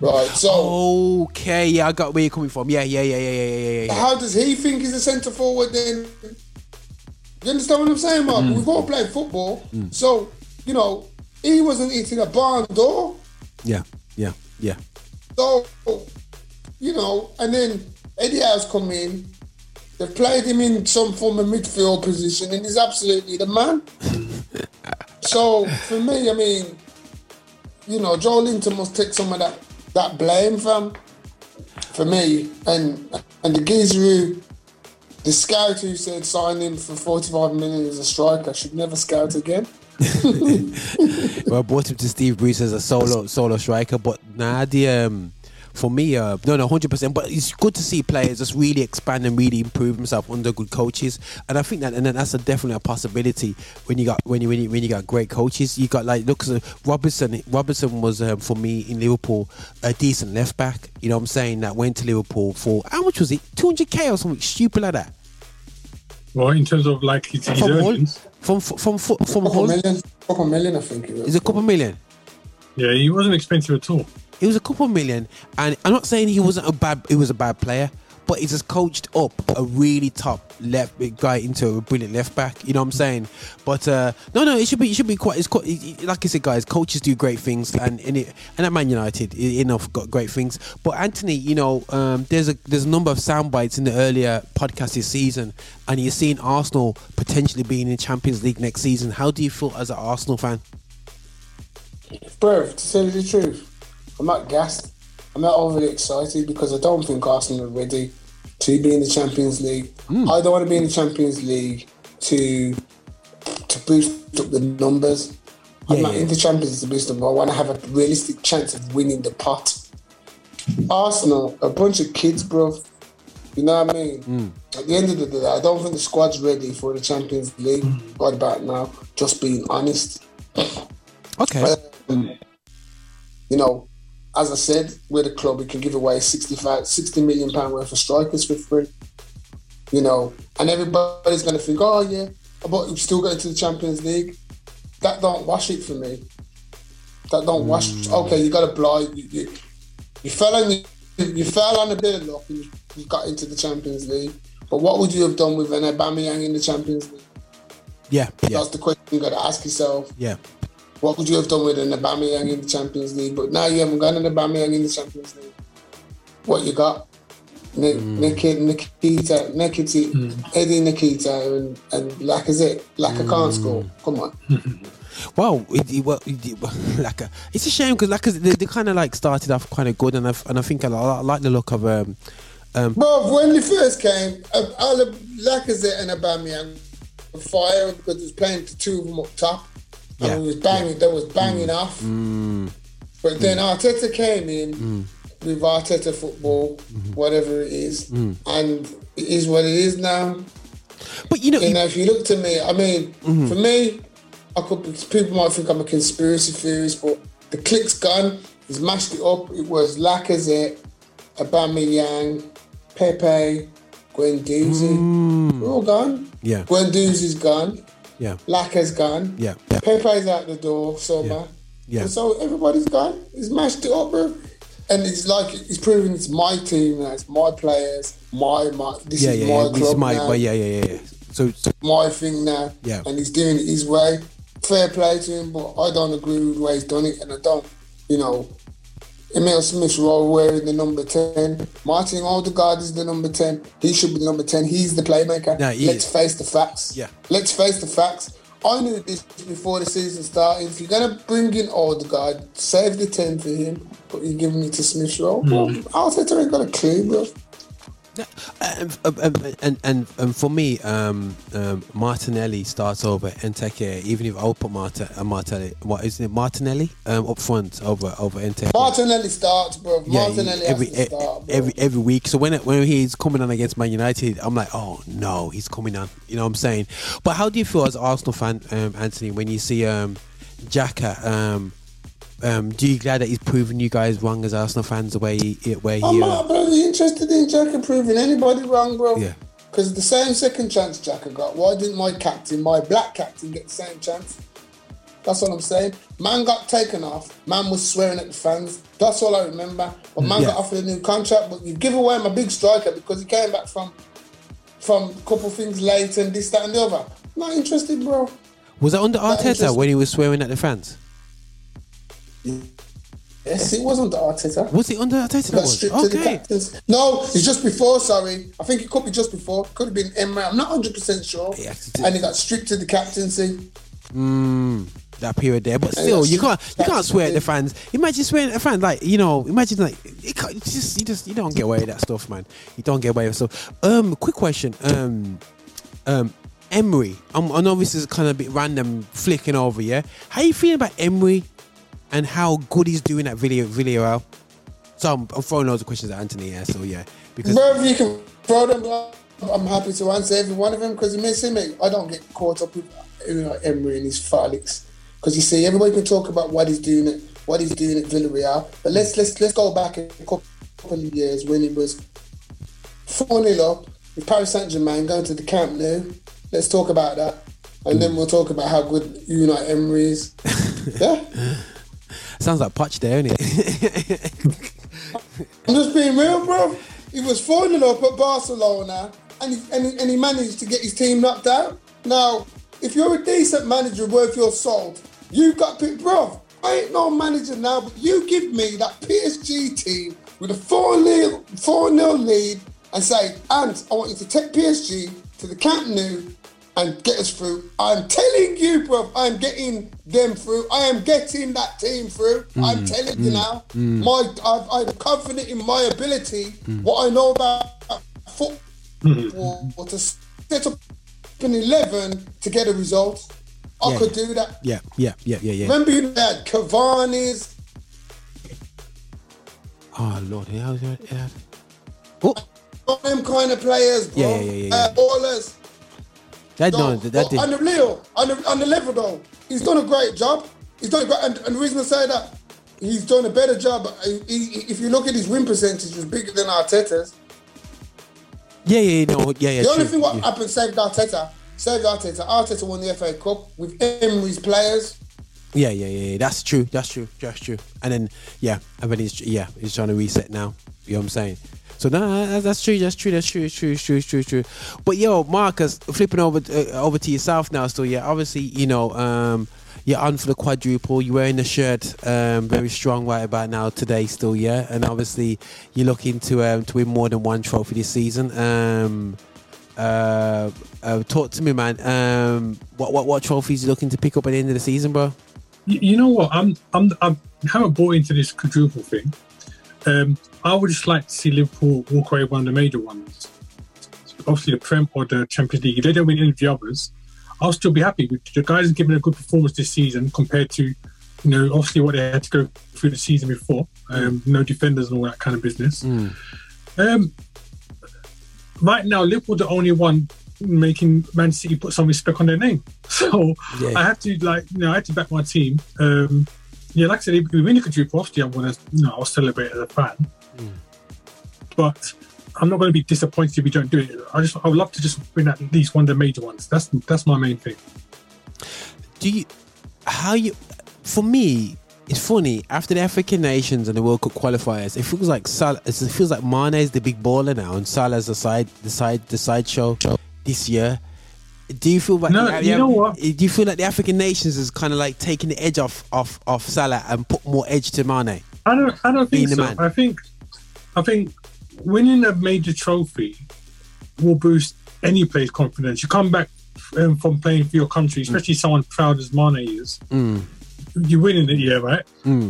Right, so Okay, yeah, I got where you're coming from. Yeah, yeah, yeah, yeah, yeah, yeah, yeah, yeah. how does he think he's a centre forward then? You understand what I'm saying, Mark? Mm. We've all played football. So, you know, he wasn't eating a barn door. Yeah, yeah, yeah. So, you know, and then Eddie Howe's come in. They've played him in some form of midfield position, and he's absolutely the man. [LAUGHS] so, for me, I mean, you know, Joelinton must take some of that, that blame from for me. And and the who, the scout who said sign him for 45 million as a striker should never scout again. [LAUGHS] well, I brought him to Steve Bruce as a solo solo striker, but nah, the um, for me, uh, no, no, hundred percent. But it's good to see players just really expand and really improve themselves under good coaches, and I think that, and then that's a definitely a possibility when you got when you when you, when you got great coaches. You got like look, so Robertson. Robertson was um, for me in Liverpool a decent left back. You know what I'm saying? That went to Liverpool for how much was it? Two hundred k or something stupid like that. Well, in terms of like his, his From Hull, earnings, from from from, from Couple Hull, million, couple million, I think it was. is a couple million. yeah, he wasn't expensive at all. He was a couple million, and I'm not saying he wasn't a bad. He was a bad player, but he just coached up a really top left guy into a brilliant left back. You know what I'm saying? But uh, no, no, it should be. It should be quite. It's quite. it- it- Like I said, guys, coaches do great things, and in it, and at Man United, enough got great things. But Anthony, you know, um, there's a there's a number of sound bites in the earlier podcast this season, and you're seeing Arsenal potentially being in Champions League next season. How do you feel as an Arsenal fan? Bro, to tell you the truth, I'm not gassed. I'm not overly excited because I don't think Arsenal are ready to be in the Champions League. I don't want to be in the Champions League to to boost up the numbers. I'm not yeah. in the Champions League to boost them. I want to have a realistic chance of winning the pot. Arsenal, a bunch of kids, bro. You know what I mean? Mm. At the end of the day, I don't think the squad's ready for the Champions League right about now. Just being honest. Okay. Um, you know, as I said, we're the club. We can give away 65, 60 million pound worth of strikers for free. You know, and everybody's going to think, oh yeah, but we're still going to the Champions League. That don't wash it for me. That don't wash. Hmm. Okay, you got to blind. You, you, you fell on you, you fell on a bit of luck and you, you got into the Champions League. But what would you have done with an Aubameyang in the Champions League? Yeah. Yeah. That's the question you got to ask yourself. Yeah. What would you have done with an Aubameyang in the Champions League? But now you haven't got an Aubameyang in the Champions League. What you got? Nik- Nketiah, Nketiah, Nketiah, Eddie Nketiah, and and Lacazette. Laka can't score. Come on. [LAUGHS] Wow, it, it, well, it, like [LAUGHS] a, it's a shame because like they, they kind of like started off kind of good, and I and I think I, li- I like the look of um um Bro, when they first came, uh, all of Lacazette and Aubameyang were firing because it was playing the two of them up top, and Yeah, it was banging. That was banging mm. off. Mm. But then mm. Arteta came in with Arteta football, mm-hmm. whatever it is, and it is what it is now. but you know You know, if you look to me, I mean, mm-hmm. for me, I could. People might think I'm a conspiracy theorist, but the click's gone. He's mashed it up. It was Lacazette, Aubameyang, Pepe, Guendouzi. We're all gone. Yeah. Guendouzi's gone. Yeah Laka's gone. yeah yeah Pepe's out the door, summer. Yeah. And so everybody's gone. He's mashed it up, bro. And it's like he's proving it's my team now. It's my players. My my. This yeah is yeah, my yeah. club This is my now. but yeah yeah yeah yeah. So, so My thing now. Yeah. And he's doing it his way. Fair play to him, but I don't agree with the way he's done it, and I don't. You know, Emile Smith Rowe wearing the number ten. Martin Odegaard is the number ten. He should be the number ten. He's the playmaker. No, he Let's is. face the facts. Yeah. Let's face the facts. I knew this before the season started. If you're gonna bring in Odegaard, save the ten for him, but you're giving it to Smith Rowe. Hmm. Well, Arteta ain't got a clue, bro. And, and, and and and for me, um, um, Martinelli starts over Nketiah. Even if I'll put Marta, uh, Martinelli, what isn't it, Martinelli, um, up front over over Nketiah. Martinelli starts, bro. Yeah, Martinelli he- every has to e- start, bro. every every week. So when when he's coming on against Man United, I'm like, oh no, he's coming on. You know what I'm saying? But how do you feel as Arsenal fan, um, Anthony, when you see um, Xhaka? Um, do you glad that he's proven you guys wrong as Arsenal fans the way he, where he? I'm uh, not bloody interested in Xhaka proving anybody wrong, bro. Yeah. Because the same second chance Xhaka got, why didn't my captain, my black captain, get the same chance? That's what I'm saying. Man got taken off. Man was swearing at the fans. That's all I remember. But man Yeah. got offered a new contract. But you give away my big striker because he came back from from a couple things late and this, that, and the other. Not interested, bro. was that under Arteta when he was swearing at the fans? Yes, it wasn't the Arteta. Was it under Arteta? That got was? stripped to the Okay. No, it's just before. Sorry, I think it could be just before. Could have been Emery. I'm not 100 percent sure. Yeah, and he got stripped to the captaincy. Mm, that period there, but still, you can't you can't swear at the fans. Imagine swearing at the fans, like you know, imagine like it can't, it's just you just you don't get away with that stuff, man. You don't get away with stuff. Um, quick question. Um, um, Emery. Um, I know this is kind of a bit random, flicking over. Yeah, how you feeling about Emery and how good he's doing at video Villarreal? So I'm, I'm throwing loads of questions at Anthony. Yeah, so yeah, because you can throw them, I'm happy to answer every one of them because you may see me. I don't get caught up with you know, Emery and his frolics because you see everybody can talk about what he's doing at what he's doing at Villarreal, but let's let's let's go back a couple of years when he was four 0 up with Paris Saint Germain going to the Camp Nou. Let's talk about that, and then mm. we'll talk about how good Unai Emery is. [LAUGHS] Yeah. Sounds like Poch there, isn't it? [LAUGHS] I'm just being real, bro. He was 4 0 up at Barcelona and he, and, he, and he managed to get his team knocked out. Now, if you're a decent manager worth your salt, you got picked, bro. I ain't no manager now, but you give me that PSG team with a 4 0 4 0 lead and say, Ant, I want you to take PSG to the Camp Nou and get us through. I'm telling you, bro, I'm getting them through. I am getting that team through. I'm mm, telling you mm, now. Mm. My, I, I'm confident in my ability. What I know about football mm-hmm. to set up an 11 to get a result. I Yeah. could do that. Yeah, yeah, yeah, yeah, yeah. Remember you had Cavani's, Oh Lord, yeah, yeah, yeah. Oh, them kind of players, bro. Yeah, yeah, yeah, uh, yeah, Uh, ballers. That no, that but did. on the real, on the, on the level though, he's done a great job. He's done a great, and, and the reason I say that, he's done a better job. He- he- if you look at his win percentage, was bigger than Arteta's. Yeah, yeah, no, yeah, yeah. the only true, thing what yeah. happened saved Arteta, saved Arteta. Arteta won the FA Cup with Emery's players. Yeah, yeah, yeah, yeah. That's true. That's true. That's true. And then, yeah, and then he's yeah, he's trying to reset now. You know what I'm saying? So that's true. That's true. That's true. True. True. True. True. But yo, Marcus, flipping over uh, over to yourself now. Still, yeah. Obviously, you know, um, you're on for the quadruple. You're wearing the shirt, um, very strong right about now today. Still, yeah. And obviously, you're looking to um, to win more than one trophy this season. Um, uh, uh, talk to me, man. Um, what what what trophies you looking to pick up at the end of the season, bro? You, know what? I'm I'm I'm haven't bought into this quadruple thing. Um, I would just like to see Liverpool walk away one of the major ones. Obviously, the Prem or the Champions League. If they don't win any of the others, I'll still be happy. The guys have given a good performance this season compared to, you know, obviously what they had to go through the season before. Um, no defenders and all that kind of business. Um, right now, Liverpool the only one making Man City put some respect on their name. [LAUGHS] So Yeah. I had to like, you know, I had to back my team. Um, yeah, like I said, if we win the quadruple, obviously I'm gonna, you know, I'll celebrate as a fan. But I'm not going to be disappointed if we don't do it. I just, I would love to just win at least one of the major ones. That's that's my main thing. do you how you for me it's funny after the African nations and the World Cup qualifiers it feels like Salah it feels like Mane is the big baller now and Salah's the side the side the sideshow this year do you feel like No, the- you know what? do you feel like the African nations is kind of like taking the edge off off off Salah and put more edge to Mane I don't, I don't think so. man. I think, I think winning a major trophy will boost any player's confidence. You come back um, from playing for your country, especially someone proud as Mane is. You're winning it, yeah, right?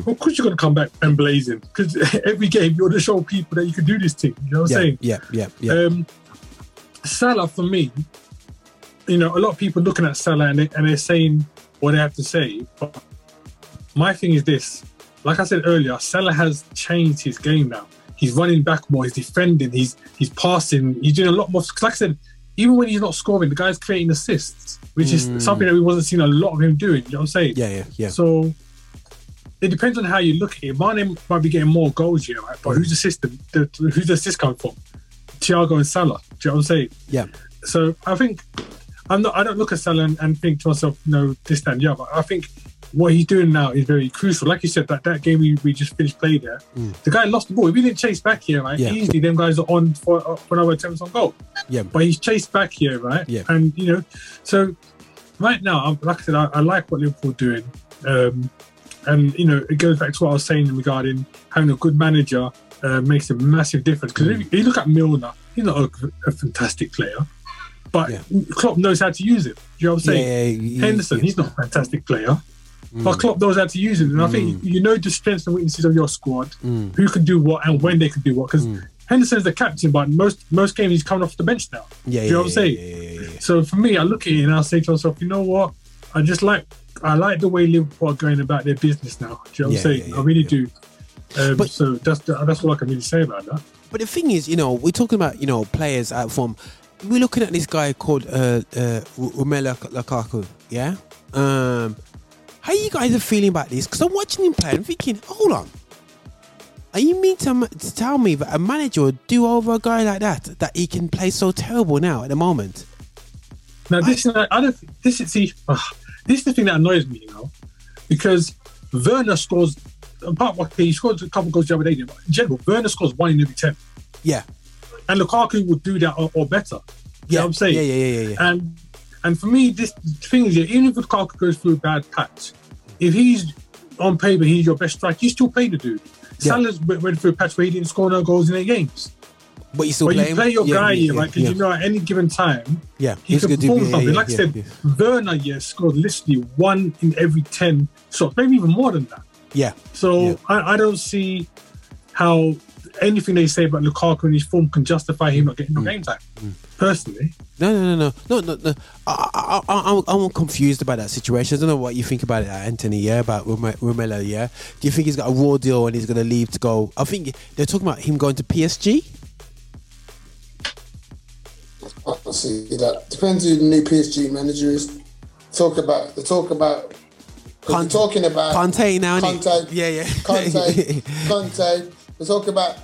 Of course, you're going to come back and blazing because [LAUGHS] every game you're to show people that you can do this thing. You know what I'm saying? yeah yeah yeah Um, Salah for me, you know, a lot of people looking at Salah and, they, and they're saying what they have to say. But my thing is this: like I said earlier, Salah has changed his game now. He's running back more. He's defending. He's he's passing. He's doing a lot more. 'cause Like I said, even when he's not scoring, the guy's creating assists, which is mm. something that we wasn't seeing a lot of him doing. You know what I'm saying? yeah yeah yeah So it depends on how you look at it. Mane might be getting more goals here, right? But who's the system? The, who's the assist coming from? Thiago and Salah. Do you know what I'm saying? yeah So I think I'm not. I don't look at Salah and, and think to myself, no, this that, and the other. I think what he's doing now is very crucial. Like you said, that that game we, we just finished playing there, the guy lost the ball. If he didn't chase back here, right? Yeah. Easily, them guys are on for, for another attempts on goal yeah but he's chased back here, right? Yeah. And you know, so right now, like I said, I, I like what Liverpool are doing, um, and you know, it goes back to what I was saying regarding having a good manager uh, makes a massive difference. Because if you look at Milner, he's not a, a fantastic player, but Yeah. Klopp knows how to use it. Do you know what I'm yeah, saying? yeah, yeah, Henderson, he's not a fantastic player. But Klopp knows how to use it, and I think you know the strengths and weaknesses of your squad, who can do what and when they can do what. Because Henderson's the captain, but most most games he's coming off the bench now. yeah, do you know what I'm yeah, saying? yeah, yeah, yeah, yeah. So for me, I look at it and I say to myself, you know what? I just like I like the way Liverpool are going about their business now. Do you know what Yeah, I'm saying? yeah, yeah, I really yeah. do. Um, But- so that's that's all I can really say about that. But the thing is, you know, we're talking about you know players out from. We're looking at this guy called uh, uh, Romelu Lukaku. Yeah. Um, how you guys are feeling about this? Because I'm watching him play. I'm thinking, hold on. Are you mean to, to tell me that a manager would do over a guy like that that he can play so terrible now at the moment? Now this is I don't this is see [SIGHS] this is the thing that annoys me, you know, because Werner scores apart what he scores a couple goals the other day, but in general, Werner scores one in every ten. Yeah. And Lukaku would do that or, or better. You know what I'm saying? Yeah, yeah, yeah, yeah, yeah. And and for me, this thing is, even if Lukaku goes through a bad patch, if he's on paper, he's your best striker, you still play the dude. Yeah. Salah's went through a patch where he didn't score no goals in eight games. But you still But play you play your yeah, guy yeah, right? Because yeah. you know at any given time, Yeah, he he's can perform something. like I said, yeah. Werner, yeah, scored literally one in every 10 shots, maybe even more than that. Yeah. So. I, I don't see how anything they say about Lukaku and his form can justify him not getting no Mm. game time. Personally, No, no, no, no, no, no, no. I, I, I, I'm, I'm confused about that situation. I don't know what you think about it, Anthony. Yeah, about Rome- Romelu. Yeah, do you think he's got a raw deal and he's going to leave to go? I think they're talking about him going to PSG. I don't see that. Depends who the new PSG manager is. Talk about, they talk about, 'cause Conte- we're talking about Conte now. Conte, Yeah, yeah. Conte, Conte. [LAUGHS] We talk about,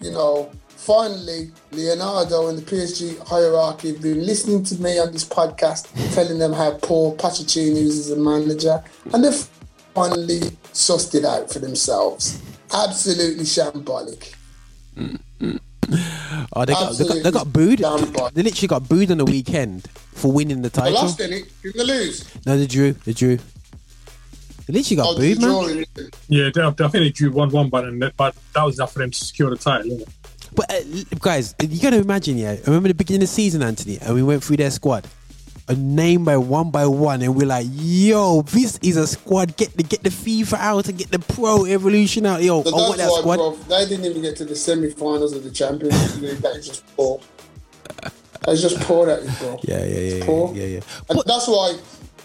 you know, finally Leonardo and the PSG hierarchy have been listening to me on this podcast, [LAUGHS] telling them how poor Pochettino is as a manager, and they've finally sussed it out for themselves. Absolutely shambolic. [CLEARS THROAT] Oh, they got, they got, they got booed. They literally got booed on the weekend for winning the title. They lost in it. Didn't they lose? No, they drew. They drew. They literally got Oh, booed, the man. draw in it. yeah, they, I think they drew one one, but but that was enough for them to secure the title. Isn't it? But uh, guys, you got to imagine, yeah. I remember the beginning of the season, Anthony, and we went through their squad, a name by one by one, and we're like, "Yo, this is a squad. Get the get the FIFA out and get the Pro Evolution out. Yo, So I want that's that why, squad." bro, they didn't even get to the semi-finals of the Champions League. That is just poor. That's just poor, that is, bro. Yeah, yeah, yeah, Poor. yeah, yeah, yeah. And But- that's why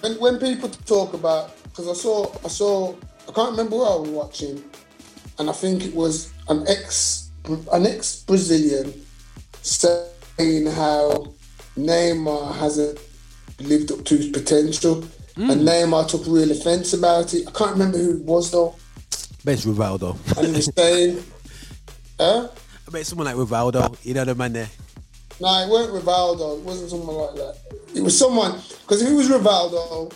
when, when people talk about because I saw I saw I can't remember what I was watching, and I think it was an ex an ex Brazilian saying how Neymar hasn't lived up to his potential, Mm. and Neymar took real offence about it. I can't remember who it was though, Bet it's Rivaldo. and he was saying, [LAUGHS] "Huh." I bet someone like Rivaldo. You know the man there. No, it weren't Rivaldo. It wasn't someone like that. It was someone because if it was Rivaldo,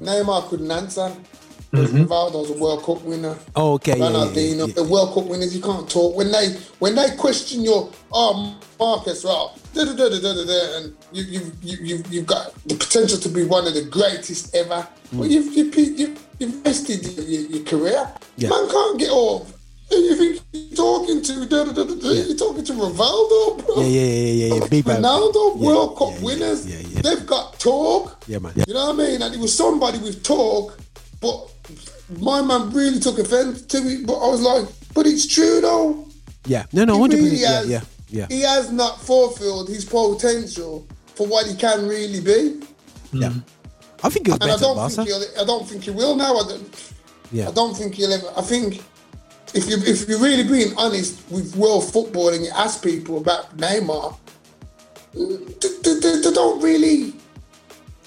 Neymar couldn't answer. Rivaldo's a World Cup winner. Oh, okay. Yeah, yeah, yeah, yeah. the World Cup winners, you can't talk. When they when they question your oh Marcus, well, da da da da da da, and you you you you you've got the potential to be one of the greatest ever. Mm. But you've you you you've wasted your, your, your career. Man can't get off. Who you think you're talking to? Da, da, da, da, da. You're talking to Rivaldo, bro. Yeah, yeah, yeah, yeah, yeah. Big. Ronaldo, Yeah, World Cup yeah, yeah, winners. yeah, yeah. They've got talk. Yeah, man. You know what I mean? And it was somebody with talk, but my man really took offense to it. But I was like, but it's true though. Yeah. No, no, He hundred really percent. has- Yeah, yeah, yeah. He has not fulfilled his potential for what he can really be. Yeah. Hmm. I think it was And I better than don't Barca. think he'll. I don't think he will now. I don't, Yeah. I don't think he'll ever. I think if you if you're really being honest with world football and you ask people about Neymar, they, they- they- they don't really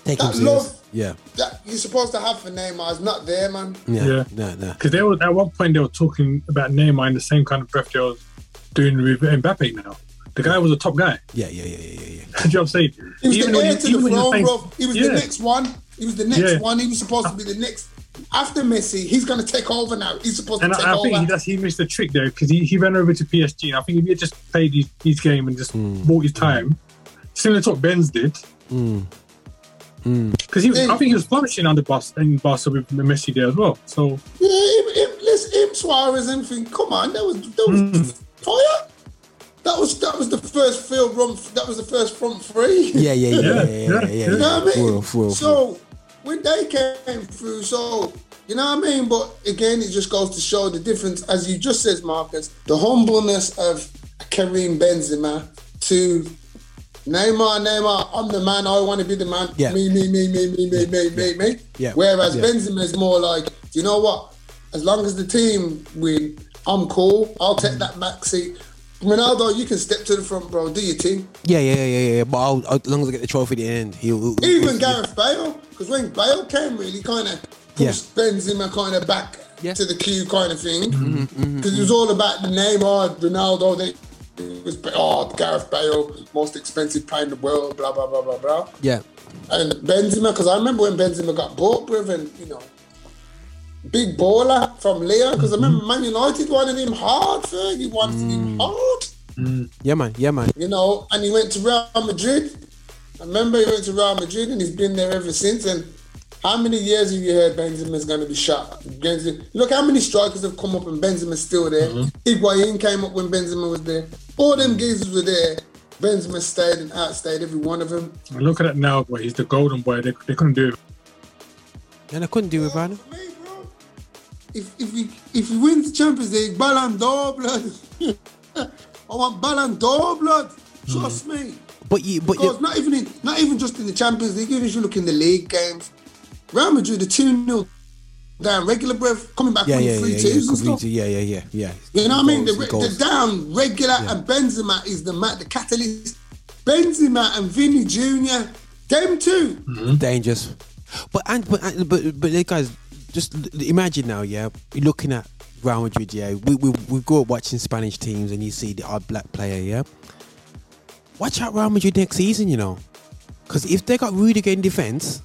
Take that love- Yeah. that you're supposed to have for Neymar is not there, man. Yeah. Yeah. No, no. Because they were at one point they were talking about Neymar in the same kind of breath they were doing with Mbappe now. The guy was a top guy. Yeah, yeah, yeah, yeah, yeah, yeah. [LAUGHS] Do you know what I'm saying? He was Even the heir to the throne, bro. He was Yeah. the next one. He was the next Yeah. one. He was supposed to be the next. After Messi, he's going to take over now. He's supposed And to take I, I think over. he, that's, he missed the trick there because he, he ran over to PSG. And I think if he had just played his, his game and just Hmm. bought his time, similar to what Benz did. Hmm. Because he, was- I think he was flourishing under Barca, in Barca with Messi there as well. So Yeah, him, him, listen, him Suarez and everything. Come on, that was that was Hmm. fire. That was that was the first field run. That was the first front three. Yeah, yeah, yeah, [LAUGHS] yeah, yeah, yeah, yeah. Yeah, You know what I mean? For real, for real, real. so when they came through, so you know what I mean. But again, it just goes to show the difference, as you just said, Marcus, the humbleness of Karim Benzema to Neymar. Neymar, I'm the man. I want to be the man. Yeah. Me, me, me, me, me, me, me, me, me. Yeah. Whereas Yeah. Benzema is more like, you know what? As long as the team win, I'm cool. I'll take that back seat. Ronaldo, you can step to the front, bro. Do your thing. Yeah, yeah, yeah, yeah. But I'll, I'll, as long as I get the trophy at the end, he'll. he'll Even he'll- Gareth Bale, because when Bale came, really kind of Yeah. pushed Benzema kind of back Yeah. to the queue, kind of thing. Mm-hmm, Because it was all about the name. Neymar, Ronaldo. They, it was oh Gareth Bale, most expensive player in the world, blah blah blah blah blah. Yeah. And Benzema, because I remember when Benzema got bought, brethren, you know, big baller from Lyon. Because I remember mm-hmm. Man United wanted him hard, Fergie wanted him mm. hard mm. Yeah, man. Yeah, man. you know, and he went to Real Madrid. I remember he went to Real Madrid and he's been there ever since. And how many years have you heard Benzema's going to be shot? Benzema, look how many strikers have come up and Benzema's still there. Mm-hmm. Higuain came up when Benzema was there. All them geezers were there. Benzema stayed and outstayed every one of them. and look at it now, boy. He's the golden boy. They, they couldn't do it. And I couldn't do it, man. For me, bro. if if we if we win the Champions League, Ballon d'Or, blood. [LAUGHS] I want Ballon d'Or, blood. Trust me. But you, but Because you, not even in, not even just in the Champions League, even if you look in the league games, Real Madrid, the 2 0 down regular, breath, coming back yeah, winning yeah, three yeah, yeah, and stuff. yeah, yeah, yeah, yeah. You know what I mean? The, Goals, the goals. down regular and Benzema is the ma- the catalyst. Benzema and Vinny Jr. Them two. Mm-hmm. dangerous. But and but and- but but guys, just imagine now, yeah, you're looking at Real Madrid, yeah. We we we grew up watching Spanish teams, and you see the odd black player, yeah. Watch out Real Madrid next season, you know, because if they got Rudiger in defense,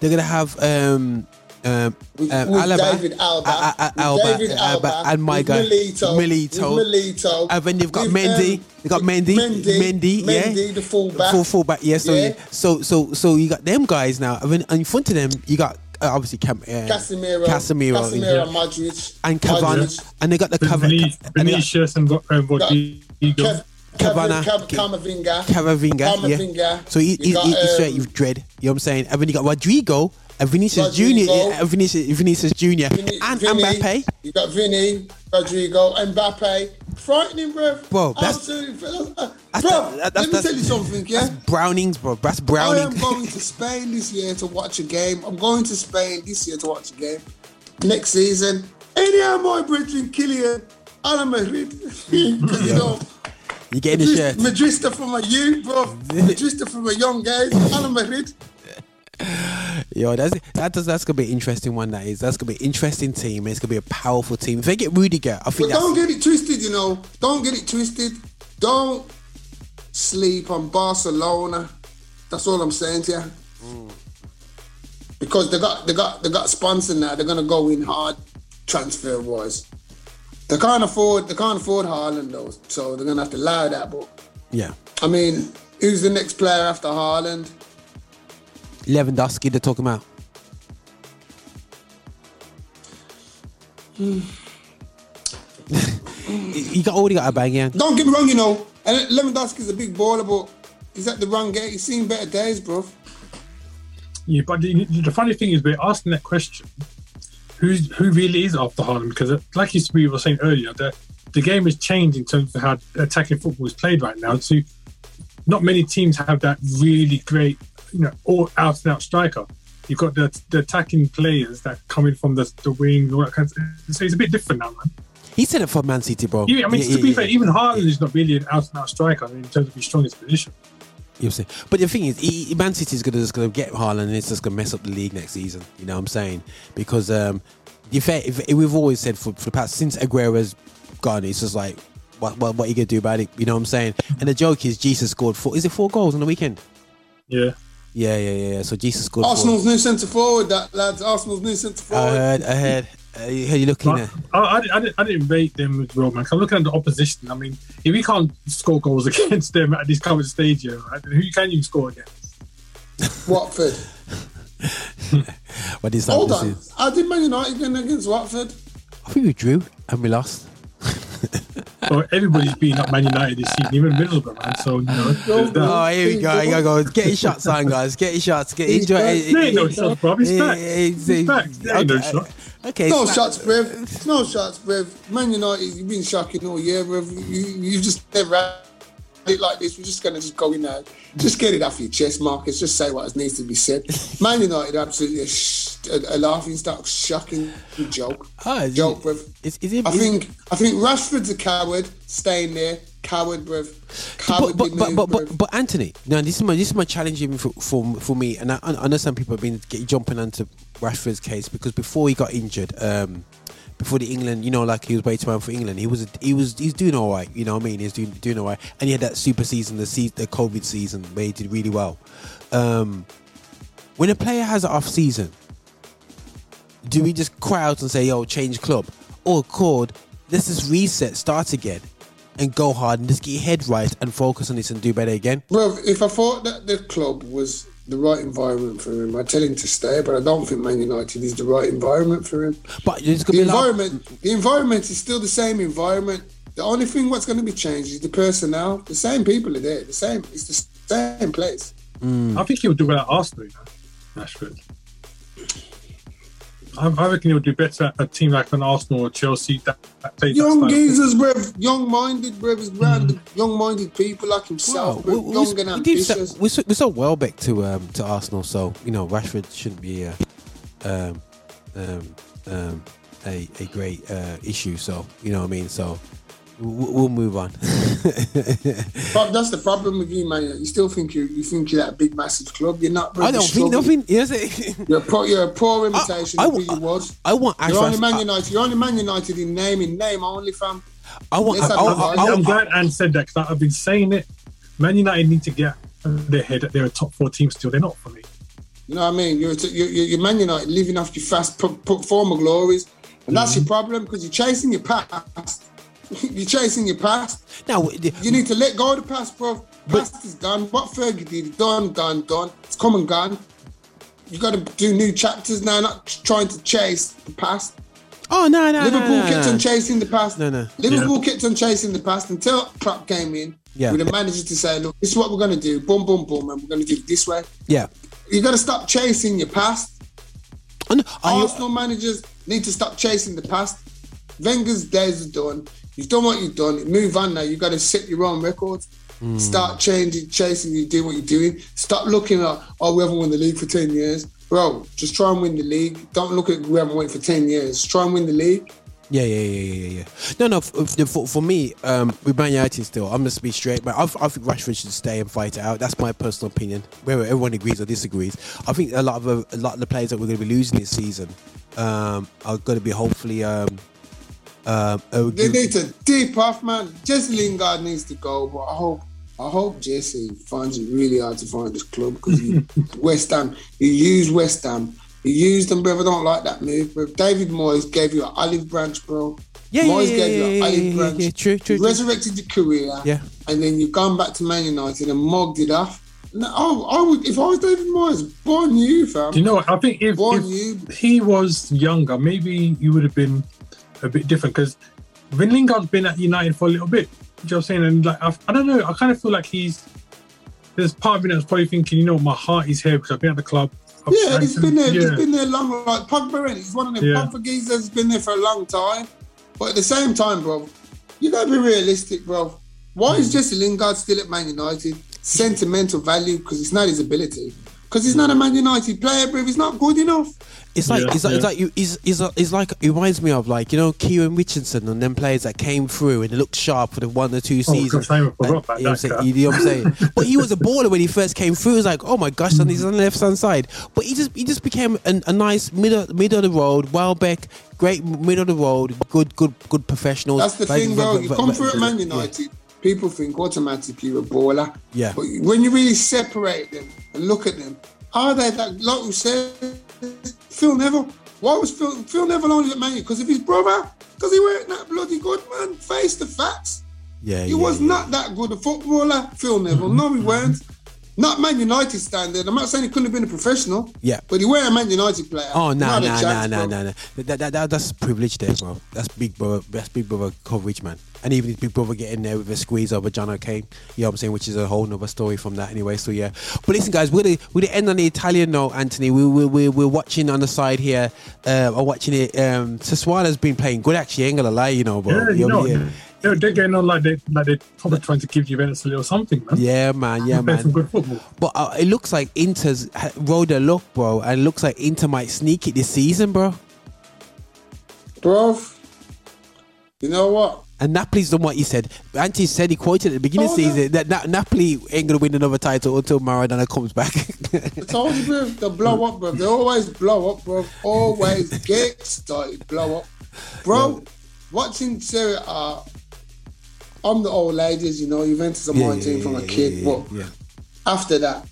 they're gonna have um. Um, With- um, with Alaba, David Alba, A- A- A- Alba, David Alba, Alba, and my guy Milito, Milito, Milito, and then they've got with, Mendy, um, they got with Mendy, Mendy, Mendy, yeah, Mendy, the fullback. full fullback, yeah. So Yeah. so so so you got them guys now, and then in front of them you got obviously Cam, uh, Casemiro, Casemiro, Casemiro, yeah. Modric, and Cavani, Modric, and they got the Vin- Cav- Vini- and got Vinicius and Ro- uh, Rodrygo. Kev, Cavana, Cav- Ke- Camavinga, Camavinga, yeah. So he, he, got, he, he's straight um, with dread. You know what I'm saying? And then you got Rodrygo and Vinicius Junior, and Vinicius, Vinicius Junior, Vini- and Vinny, Mbappe. You got Vinny, Rodrygo, Mbappe. Frightening, bro. Bro, that's- Absolutely. [LAUGHS] Uh, That's- bro, that- let me that's- tell you something, yeah? That's Brownings, bro. That's I am going to [LAUGHS] Spain this year to watch a game. I'm going to Spain this year to watch a game. Next season, any of my brethren, Kylian, Al Madrid. [LAUGHS] Because, you know, you getting the shirt. Madrista from a youth, bro. Madrista from a young age. Al Madrid. Yo, that's that does that's gonna be an interesting one. That is that's gonna be an interesting team. It's gonna be a powerful team. If they get Rudiger, I But think that's don't get it twisted, you know. Don't get it twisted. Don't sleep on Barcelona. That's all I'm saying to you. Because they got they got they got sponsor now. They're gonna go in hard transfer wise. They can't afford they can't afford Haaland though, so they're gonna have to allow that. But yeah. I mean, who's the next player after Haaland? Lewandowski, they're talking about. [SIGHS] you got already got a bang, yeah. Don't get me wrong, you know. And Lewandowski's a big baller, but he's at the wrong gate. He's seen better days, bro. Yeah, but the, the funny thing is, we're asking that question: who's who really is after Haaland? Because, like you we were saying earlier, the the game has changed in terms of how attacking football is played right now. So, not many teams have that really great, you know, all out and out striker. You've got the, the attacking players that come in from the the wing, all that kind of. So it's a bit different now, man. He said it for Man City, bro. Yeah, I mean, Yeah, to be yeah, fair, yeah. even Haaland is not really an out and out striker in terms of his strongest position. You know what I'm saying? But the thing is, he, Man City's gonna just gonna get Haaland, and it's just gonna mess up the league next season. You know what I'm saying? Because um, the fact, if, if we've always said for, for the past since Aguero's gone, it's just like, what what what you gonna do about it? You know what I'm saying? And the joke is, Jesus scored four. Is it four goals on the weekend? Yeah. Yeah, yeah, yeah. yeah. So Jesus scored. Arsenal's new centre forward, that lads. Arsenal's new centre forward. I heard. I heard. Uh, you you looking But at? I, I, I, didn't, I didn't rate them as well, man. 'cause I'm looking at the opposition. I mean, if we can't score goals [LAUGHS] against them at this current stage here, right, who can you score against? [LAUGHS] Watford. [LAUGHS] What is that? Hold This on. is- I did Man United win against Watford. I think we drew and we lost. So everybody's beating up Man United this season, even Middlesbrough, man. So, you know, oh, there's that. Oh, here we go. Here we go. Get your shots on, guys. Get your shots. Get enjoy. back. it. There ain't no shots, bro. It's Yeah, facts. yeah, It's it's- facts. There ain't no okay. shot. Okay. No it's shots, Brev. No shots, Brev. Man United, you've been shocking all year, Brev. You, you just never had it like this. We're just going to just go in there. Just get it off your chest, Marcus. Just say what needs to be said. Man United, absolutely a, sh- a, a laughing stock, shocking joke. Ah, is joke, Brev. is- is it- I think I think Rashford's a coward, staying there. Coward, Brev. but, but, but, move, but, but, but Anthony, no, this is my this is my challenge even for for, for me, and I, I understand people have been jumping onto Rashford's case because before he got injured, um, before the England, you know, like he was waiting around for England, he was he was he's doing all right, you know what I mean? He's doing doing all right, and he had that super season, the se- the COVID season where he did really well. Um, when a player has an off season, do we just cry out and say, "Yo, change club," or called, let's just reset, start again, and go hard and just get your head right and focus on this and do better again? Bro, if I thought that the club was the right environment for him, I'd tell him to stay. But I don't think Man United is the right environment for him. But there's The be a lot- environment, the environment is still the same environment. The only thing what's going to be changed is the personnel. The same people are there. The same. It's the same place. I think he'll do well at Arsenal, you know, Rashford. I, I reckon he'll do better at a team like an Arsenal or Chelsea that, that young geezers, bruv. Young minded, bruv. He's around the young-minded people like himself, Well, bruv. we, Young we, and we, did so, ambitious. we, so, we sold Welbeck to um, to Arsenal, so you know Rashford shouldn't be a um, um, um, a, a great uh, issue. So you know what I mean. So we'll, we'll move on. [LAUGHS] But that's the problem with you, man. You still think you you think you're that big, massive club. You're not, bruv. I don't You're think struggling. nothing. Yes, [LAUGHS] You're a poor, you're a poor imitation I- of who I- you was. I want You're only Man United. You're only Man United in name, in name only, fam. I want. Let's I, have I, a I, vote. I, I'm glad Anne said that because I've been saying it. Man United need to get their head that they're a top four team still. They're not for me. You know what I mean? You're you're, you're you're Man United living off your fast p- p- former glories, and that's Mm-hmm. your problem because you're chasing your past. [LAUGHS] you're chasing your past. now, You need to let go of the past, bro. Past is gone. What Fergie did, done, gone, done. It's come and gone. You got to do new chapters now, not trying to chase the past. oh no, no, Liverpool no, no, kept no. on chasing the past. No, no. Liverpool kept on chasing the past until Klopp came in Yeah. with a manager to say, look, this is what we're going to do. Boom, boom, boom, and we're going to do it this way. Yeah. You got to stop chasing your past. Know- I- Arsenal managers need to stop chasing the past. Wenger's days are done. You've done what you've done. Move on now. You've got to set your own records. Hmm. Start changing, chasing. You do what you're doing. Stop looking at oh we haven't won the league for ten years, bro. Just try and win the league. Don't look at we haven't won for ten years. Just try and win the league. Yeah, yeah, yeah, yeah, yeah, yeah. No, no. For, for, for me, um, with Man United still, I'm gonna be straight. But I, I think Rashford should stay and fight it out. That's my personal opinion. Whether everyone agrees or disagrees, I think a lot of a lot of the players that we're going to be losing this season um, are going to be hopefully. Um, um, uh, They give- need to deep off, man. Jesse Lingard needs to go, but I hope I hope Jesse finds it really hard to find this club because [LAUGHS] West Ham, he used West Ham. He used them, bro. I don't like that move. Bro. David Moyes gave you an olive branch, bro. Yeah, Moyes yeah, gave you yeah, an yeah, olive yeah, branch. yeah, true, true, He true. resurrected your career. Yeah. And then you've gone back to Man United and mugged it off. No, I, I would, if I was David Moyes, born you, fam. Do you know what? I think if, Born if you. he was younger, maybe you would have been a bit different because Vin Lingard's been at United for a little bit. You know what I'm saying? And like, I, I don't know. I kind of feel like he's. There's part of me that's probably thinking, you know, my heart is here because I've been at the club. I've Yeah, he's been there. He's yeah. been there long. Like Pogba, he's one of them Yeah. Pogba geezers. has been there for a long time. But at the same time, bro, you gotta be realistic, bro. Why Hmm. is Jesse Lingard still at Man United? Sentimental value because it's not his ability. Because he's not a Man United player, bro. He's not good enough. It's like Yeah, it's like it's like you it's, it's, it's like it reminds me of like you know Kieran Richardson and them players that came through and they looked sharp for the one or two seasons. gosh, I even forgot And- you know what I'm saying? You know what I'm saying? but he was a baller when he first came through. It was like, oh my gosh, and he's on the left hand side. But he just he just became an, a nice middle middle of the road. Welbeck, great middle of the road, good good good professionals. That's the Like, thing, bro. You come through at Man yeah. People think automatically you're a baller. Yeah. But when you really separate them and look at them, are they that, like we said, Phil Neville? Why was Phil, Phil Neville only at Man? Because of his brother? Because he weren't that bloody good, man. Face the facts. Yeah, He yeah, was yeah. not that good a footballer, Phil Neville. No, he weren't. Not Man United standard. I'm not saying he couldn't have been a professional. Yeah. But he weren't a Man United player. Oh no Not a no no chance, no no no! That, that, that that's privilege there, bro. That's big brother. That's big brother coverage, man. And even his big brother getting there with a squeeze over John O'Kane, you know what I'm saying, which is a whole nother story from that anyway. So yeah, but listen, guys, we're gonna we're gonna end on the Italian note, Anthony. We we we we're watching on the side here. Uh, I'm watching it. Um, Sassuolo's been playing good, actually. Ain't gonna lie, you know, bro. Yeah, you know, yeah. They're, they're getting on like they like they're probably trying to give Juventus a little something, man. Yeah, man. Yeah, [LAUGHS] Play some man. good football. But uh, it looks like Inter's ha- rode a look, bro, and it looks like Inter might sneak it this season, bro. Bro, you know what? And Napoli's done what he said. Antti said he quoted at the beginning of the season that Na- Napoli ain't gonna win another title until Maradona comes back. [LAUGHS] I told you, bro, they'll blow up, bro. They always blow up, bro. Always [LAUGHS] get started, blow up. Bro, watching Serie A, I'm the old ladies, you know, Juventus are my yeah, team from a kid. yeah, but after that,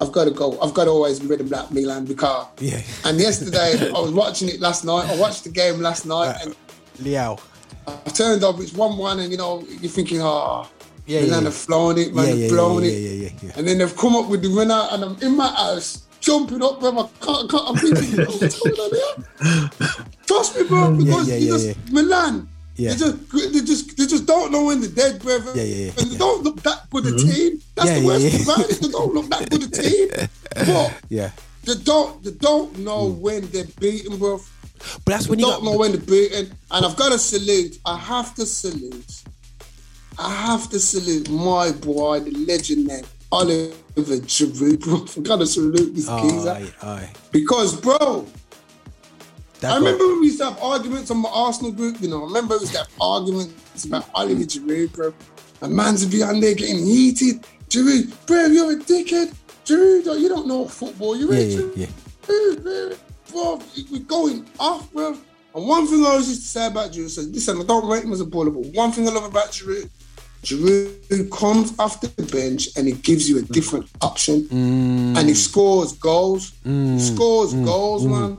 I've got to go. I've got to always be red and black Milan because. Yeah. And yesterday, [LAUGHS] I was watching it last night. I watched the game last night and Leão. I turned up, it's 1 1, and you know, you're thinking, oh, Yeah, Milan yeah. have flown it, man, Yeah, they've yeah, yeah, it. yeah, yeah, yeah. And then they've come up with the winner, and I'm in my house, jumping up, bro. I can't, can't, I'm thinking, what's going on here? Trust me, bro, because you just. Milan, Yeah. they, just, they, just, they just don't know when they're dead, brother. Yeah, yeah, yeah, And they yeah. don't look that good a team. That's Yeah, the worst yeah. thing about it. They don't look that good a team. But Yeah. they don't they don't know mm. when they're beaten, bro. But that's They when you don't got know when they're beaten. And I've got to salute. I have to salute. I have to salute my boy, the legend man, Oliver Giroud, bro. I've got to salute this Oh, geezer. aye, aye. Because, bro, I remember when we used to have arguments on my Arsenal group, you know. I remember we used to have arguments about Oliver Giroud, bro. And man's would be on there getting heated. Giroud, bro, you're a dickhead. Giroud, you don't know football. You're Yeah, a yeah, yeah. Giroud, bro, bro, we're going off, bro. And one thing I always used to say about Giroud, so listen, I don't rate him as a baller, but one thing I love about Giroud, Giroud comes off the bench and he gives you a different option. Mm. And he scores goals. He scores goals, man.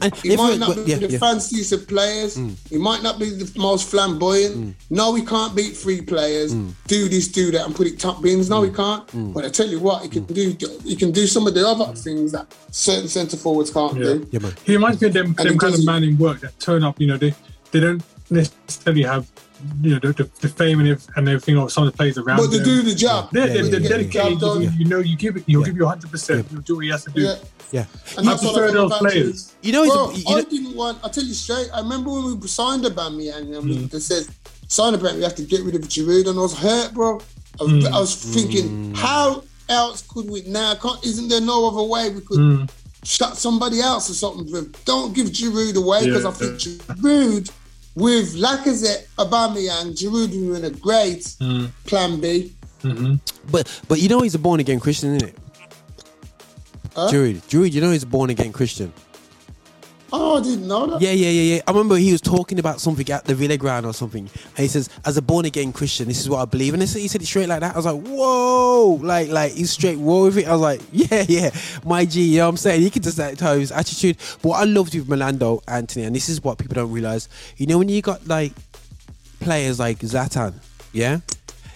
And He if might we- not be yeah, the yeah. fanciest of players. Mm. He might not be the most flamboyant. Mm. No, he can't beat three players. Mm. Do this, do that, and put it top bins. No, he can't. But I tell you what, he can do. He can do some of the other things that certain centre forwards can't Yeah. do. Yeah, man. He reminds me of them, them kind of man in work that turn up. You know, they they don't necessarily have you know the, the, the fame and, ev- and everything of some of the players around. But to them. do the job, They're, Yeah, they're, yeah, they're yeah, dedicated. yeah. You, you know, you give it. He'll Yeah. give you 100. percent He'll do what he has to do. Yeah. Yeah. And I that's what prefer I those about players. You know, he's Bro, a, you I know, didn't want. I tell you straight. I remember when we signed Aubameyang and Mm. we they said sign Aubameyang, we have to get rid of Giroud, and I was hurt, bro. I was, Mm. I was thinking, how else could we now? Can't, isn't there no other way we could Mm. shut somebody else or something? Don't give Giroud away because Yeah. I think Giroud with Lacazette, Aubameyang, Giroud we were in a great Mm. plan B. but but you know he's a born again Christian, isn't it? Huh? Giroud, Giroud, you know he's a born again Christian. Oh, I didn't know that. Yeah, yeah, yeah, yeah. I remember he was talking about something at the Villa ground or something, and he says, "As a born again Christian, this is what I believe." And he said, it straight like that. I was like, "Whoa!" Like, like he's straight raw with it. I was like, [LAUGHS] "Yeah, yeah, my G." You know what I'm saying? He could just like tell his attitude. But what I loved with Melando Anthony, and this is what people don't realize. You know, when you got like players like Zlatan, yeah,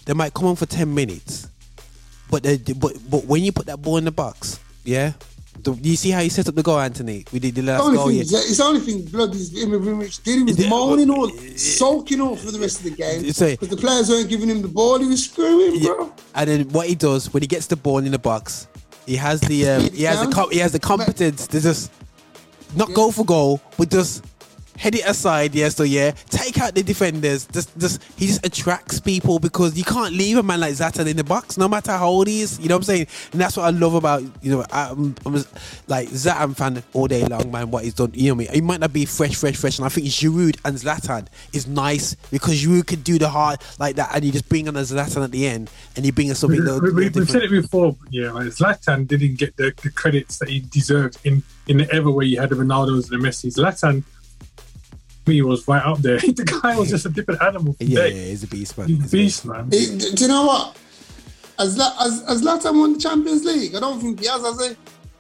they might come on for ten minutes, but they, but but when you put that ball in the box, yeah. The, you see how he set up the goal, Anthony? We did the The last only goal. thing, Yeah. it's the only thing blood is Ibrahimovic did. He was moaning all, sulking all for the rest of the game because the players weren't giving him the ball. He was screwing, Yeah. bro. And then what he does when he gets the ball in the box, he has the um, he has the he has the competence to just not go for goal, but just head it aside. Yeah, so yeah, take out the defenders. Just just he just attracts people because you can't leave a man like Zlatan in the box, no matter how old he is. You know what I'm saying? And that's what I love about you know I'm, I'm like Zlatan fan all day long, man. What he's done, you know what I mean? He might not be fresh, fresh, fresh, and I think Giroud and Zlatan is nice because Giroud can do the hard like that, and you just bring on a Zlatan at the end, and you bring us something. We, little- we, little we've said it before, yeah. Like Zlatan didn't get the, the credits that he deserved in in the ever where you had the Ronaldo's and the Messi's. Zlatan, me was right up there. [LAUGHS] the guy was just a different animal. Yeah, yeah, he's a beast, man. He's a He's beast, man. He- do you know what? As La- as as Latan won the Champions League, I don't think he has. Has he?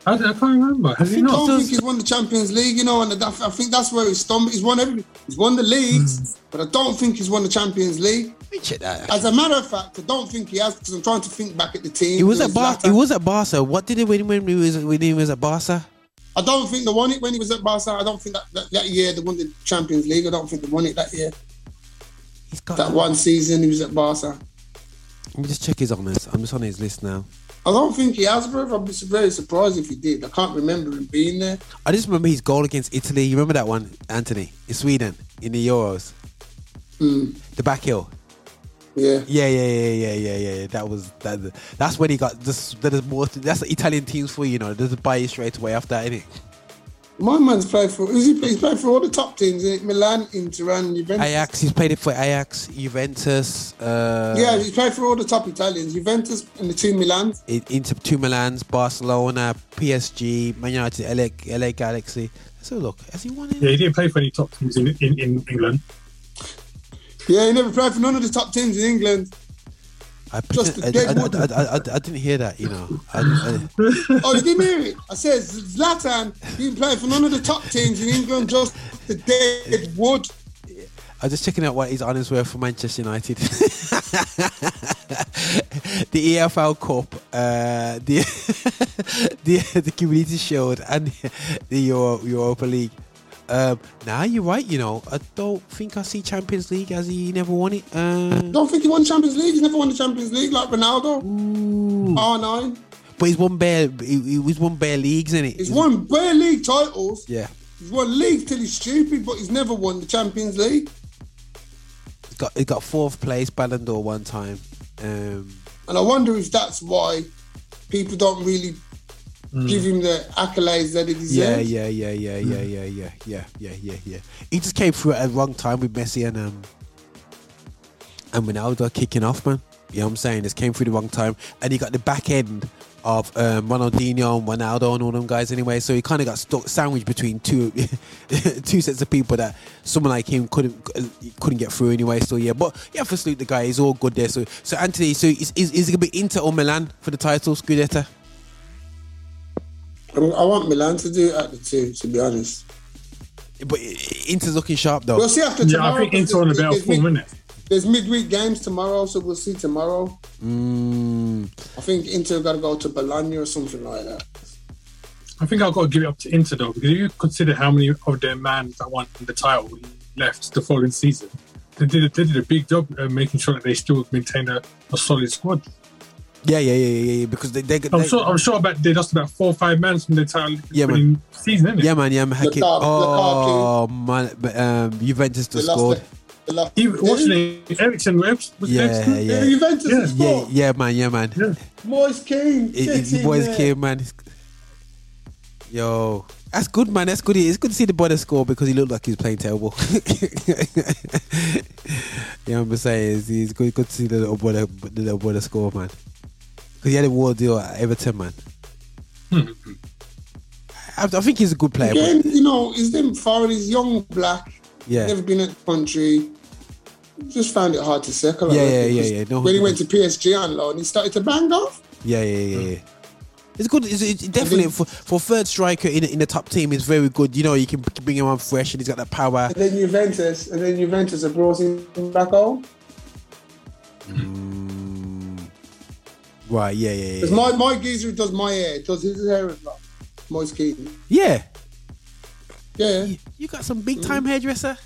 I, I can't remember. Has he I not? don't think he's won the Champions League. You know, and that, I think that's where he's stumbled. He's won everything. He's won the leagues, hmm. but I don't think he's won the Champions League. Let me. As a matter of fact, I don't think he has because I'm trying to think back at the team. He was There at Bar- Zlatan. he was at Barca. What did he win when he was when he was at Barca? I don't think they won it when he was at Barca. I don't think that, that, that year they won the Champions League. I don't think they won it that year. He's got. That one season he was at Barca. Let me just check his honours. I'm just on his list now. I don't think he has, bro. I'd be very surprised if he did. I can't remember him being there. I just remember his goal against Italy. You remember that one, Anthony, in Sweden in the Euros, Mm, the back hill. Yeah. Yeah, yeah, yeah, yeah, yeah, yeah. yeah. That was that. That's when he got this. That is more. That's the Italian teams for you know. There's a buy you straight away after that, innit? My man's played for. Who's he, he's played for all the top teams in Milan, Inter, and Juventus. Ajax. He's played it for Ajax, Juventus. Uh, Yeah, he's played for all the top Italians. Juventus and the two Milans. in- Inter, two Milans, Barcelona, PSG, Man United, LA, LA Galaxy. Let's have a look. Has he won it? Yeah, he didn't play for any top teams in, in, in England. Yeah, he never played for none of the top teams in England. I, Just pretend- dead I, wood. I, I, didn't hear that. You know. [LAUGHS] Oh, you didn't hear it? I said Zlatan didn't play for none of the top teams in England, just the dead wood. I was just checking out what his honours were for Manchester United. [LAUGHS] the EFL Cup, uh, the [LAUGHS] the the Community Shield, and the Euro, Europa League. Um, nah, you're right. You know, I don't think I see Champions League as he never won it. Um, Don't think he won Champions League. He's never won the Champions League like Ronaldo. R9. but he's won bare. He, he's won bare leagues, in it. He's won bare league titles. Yeah, He's won league till he's stupid, but he's never won the Champions League. he's got he got fourth place Ballon d'Or one time. Um, And I wonder if that's why people don't really Mm. Give him the accolades that he deserves. Yeah, yeah, yeah, yeah, yeah, mm. yeah, yeah, yeah, yeah, yeah, yeah. He just came through at the wrong time with Messi and um and Ronaldo kicking off, man. You know what I'm saying? This came through the wrong time, and he got the back end of um, Ronaldinho and Ronaldo and all them guys anyway. So he kind of got stuck, sandwiched between two [LAUGHS] two sets of people that someone like him couldn't couldn't get through anyway. So yeah, but yeah, for salute the guy, he's all good there. So so Anthony, so is is, is he gonna be Inter or Milan for the title, Scudetto? I, mean, I want Milan to do it at the two, to be honest. But Inter's looking sharp though. We'll see after Yeah, tomorrow. I think Inter on a better there's, form, mid, innit? there's midweek games tomorrow, so we'll see tomorrow. Mm, I think Inter got to go to Bologna or something like that. I think I've got to give it up to Inter though, because if you consider how many of their man that won the title left the following season, they did a, they did a big job uh, making sure that they still maintain a, a solid squad. Yeah, yeah, yeah, yeah, yeah. Because they, they, they I'm sure I'm sure about they lost about four or five men from the title Yeah, man. winning season, innit? yeah, man, yeah, man. Hakim. Lukaku- Oh man, but, um, Juventus They just lost scored. the- they lost- Even, what's his name? Eriksen was Yeah, Eriksen? yeah. Yeah, Juventus Yeah. has Yeah, yeah, man, yeah, man. Yeah. Moise Kean. It, get it, in boys came, man. Yo, that's good, man. That's good. It's good to see the brother score because he looked like he was playing terrible. [LAUGHS] you know what I'm saying? It's, it's good, good to see the little brother, the little brother score, man. Because he had a war deal at Everton, man. Hmm. I, I think he's a good player. but- you know, he's them foreign, he's young, black, yeah, never been at the country. Just found it hard to. I Yeah, yeah, reckon, yeah. No, when he went to PSG on loan, he started to bang off. Yeah, yeah, yeah, yeah. It's good. It's, it's definitely for, for third striker in in the top team. It's very good. You know, you can bring him on fresh, and he's got that power. And then Juventus, and then Juventus have brought him back home. Mm. Right? Yeah, yeah, yeah. Because my, my geezer does my hair, does his hair as well. Moise Keaton. Yeah, Yeah, you, you got some big time mm. hairdresser.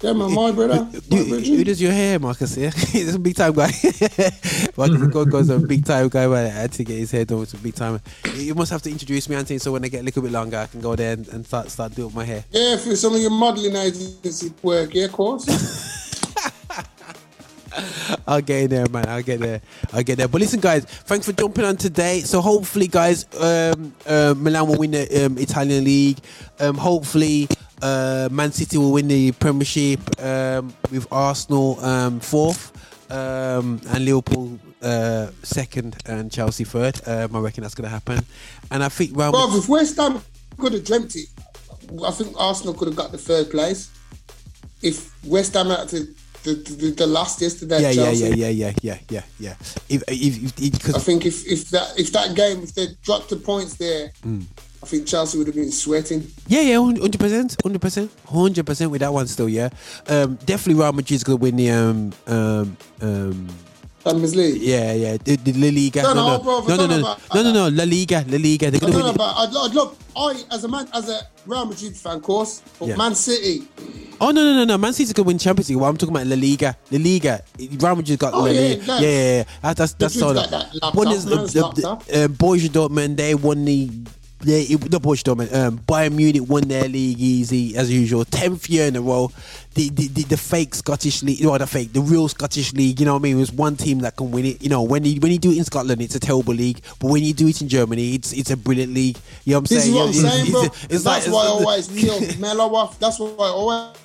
yeah, man, my brother. Who, My who does your hair, Marcus? Yeah, [LAUGHS] he's a big time guy. [LAUGHS] Marcus God goes a big time guy. Man, I had to get his hair done It's a big time. You must have to introduce me, Anthony, so when I get a little bit longer, I can go there and, and start start doing my hair. Yeah, for some of your modelling agency work, yeah, of course. [LAUGHS] [LAUGHS] I'll get in there, man. I'll get there. I'll get there. But listen, guys, thanks for jumping on today. So hopefully, guys, um, uh, Milan will win the um, Italian league. Um, hopefully, uh, Man City will win the Premiership um, with Arsenal um, fourth um, and Liverpool uh, second and Chelsea third. Um, I reckon that's going to happen. And I think Real Bro, if West Ham could have dreamt it, I think Arsenal could have got the third place. If West Ham had to the, the, the last yesterday, yeah, yeah, yeah, yeah, yeah, yeah, yeah, yeah. If, if, if, I think if, if that if that game if they dropped the points there, Mm. I think Chelsea would have been sweating. Yeah, yeah, hundred percent, hundred percent, hundred percent with that one still. Yeah, um, definitely Real Madrid's gonna win the um um um. Champions League. Yeah, yeah, the, the La Liga. No, No, no, no, no, no, no, no, no, no, no, La Liga, La Liga. They're going to win. About, I'd, I'd love. I as a man as a Real Madrid fan, of course, but Yeah. Man City. Oh no, no, no, no. Man City's gonna win Champions League. Well, I'm talking about La Liga. La Liga. Real Madrid's got Oh, La yeah, Liga. nice. Yeah, yeah, yeah. That's that's, that's all. That man's the, laptop. the, uh, Borussia Dortmund. They won the. They, not Borussia Dortmund. Um, Bayern Munich won their league easy as usual. Tenth year in a row. The, the the the fake Scottish league, you know, the fake, the real Scottish league. You know what I mean? There's one team that can win it. You know, when you when you do it in Scotland, it's a terrible league. But when you do it in Germany, it's it's a brilliant league. You know what I'm This is what I'm It's- saying, it's- bro. it's- it's That's like- why I always killed [LAUGHS] Melo off. That's why I always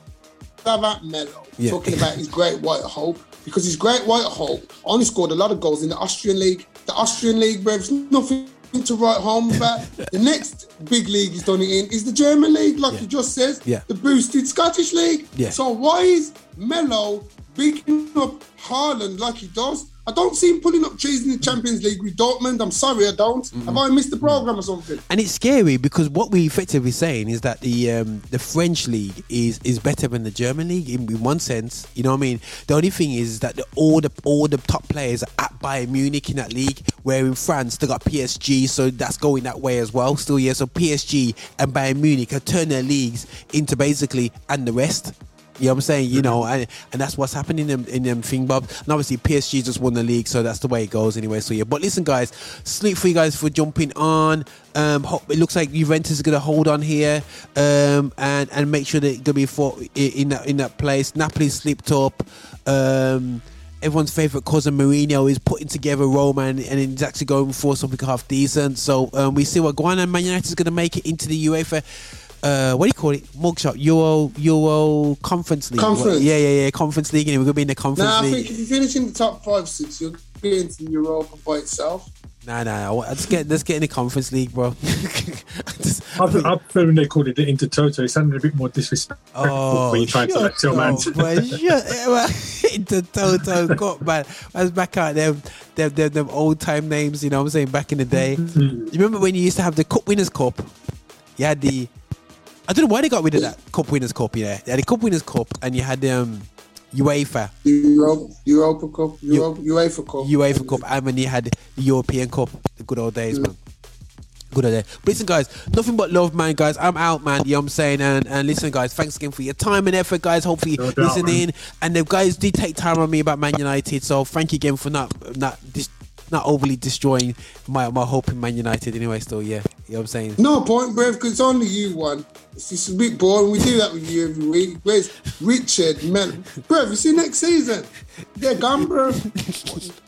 have at Melo Yeah. talking about his great white hope because his great white hope only scored a lot of goals in the Austrian league. The Austrian league, bro, it's nothing to write home about. the next big league he's done it in is the German league, like Yeah. you just said. Yeah. The boosted Scottish league. Yeah. So why is Melo beating up Haaland like he does? I don't see him pulling up trees in the Champions League with Dortmund. I'm sorry, I don't. Have I missed the program or something? And it's scary because what we effectively saying is that the um, the French league is is better than the German league in, in one sense. You know what I mean? The only thing is that the, all the all the top players are at Bayern Munich in that league. Where in France they got PSG, so that's going that way as well. Still, yeah. So PSG and Bayern Munich have turned their leagues into basically and the rest. You know what I'm saying? You know, and, and that's what's happening in them in them thing, Bob. And obviously PSG just won the league, so that's the way it goes anyway. So yeah. But listen, guys, sleep for you guys for jumping on. Um, it looks like Juventus is gonna hold on here, um, and and make sure that it's gonna be for in that in that place. Napoli slipped up. Um, everyone's favorite cousin Mourinho is putting together Roma and, and he's actually going for something half decent. So um, we see what Guana Man United is going to make it into the UEFA. Uh, what do you call it? Mugshot Euro Euro Conference League. Conference. What- yeah, yeah, yeah. Conference League, and we're gonna be in the Conference league. Nah, I think if you finish in the top five, six, you'll be into the Europa by itself. Nah, nah. I want- Let's get let's get in the Conference League, bro. [LAUGHS] Just- I, pre- I prefer when they called it the Intertoto. It sounded a bit more disrespectful Oh, when you trying to shut like tell man. up, man. [LAUGHS] Shut up, Intertoto Cup, man. [LAUGHS] I was back out them, them, them, them old time names. You know what I'm saying? Back in the day. You remember when you used to have the Cup Winners' Cup? You had the. I don't know why they got rid of that Cup Winners' Cup. Yeah, you had the Cup Winners' Cup, and you had um UEFA, Europa, Europa Cup, Europa, UEFA Cup. UEFA Cup, and then you had the European Cup. The good old days, man. Good idea. But listen, guys, nothing but love, man, guys. I'm out, man. You know what I'm saying? And, and listen, guys, thanks again for your time and effort, guys. Hopefully, No doubt, listening. And the guys did take time on me about Man United. So thank you again for not not dis- not overly destroying my, my hope in Man United anyway. Still, yeah. You know what I'm saying? No point, bruv, because it's only you one. It's just a bit boring. We do that with you every week. Where's Richard, man? Bruv, you see next season? They're gone, bruv.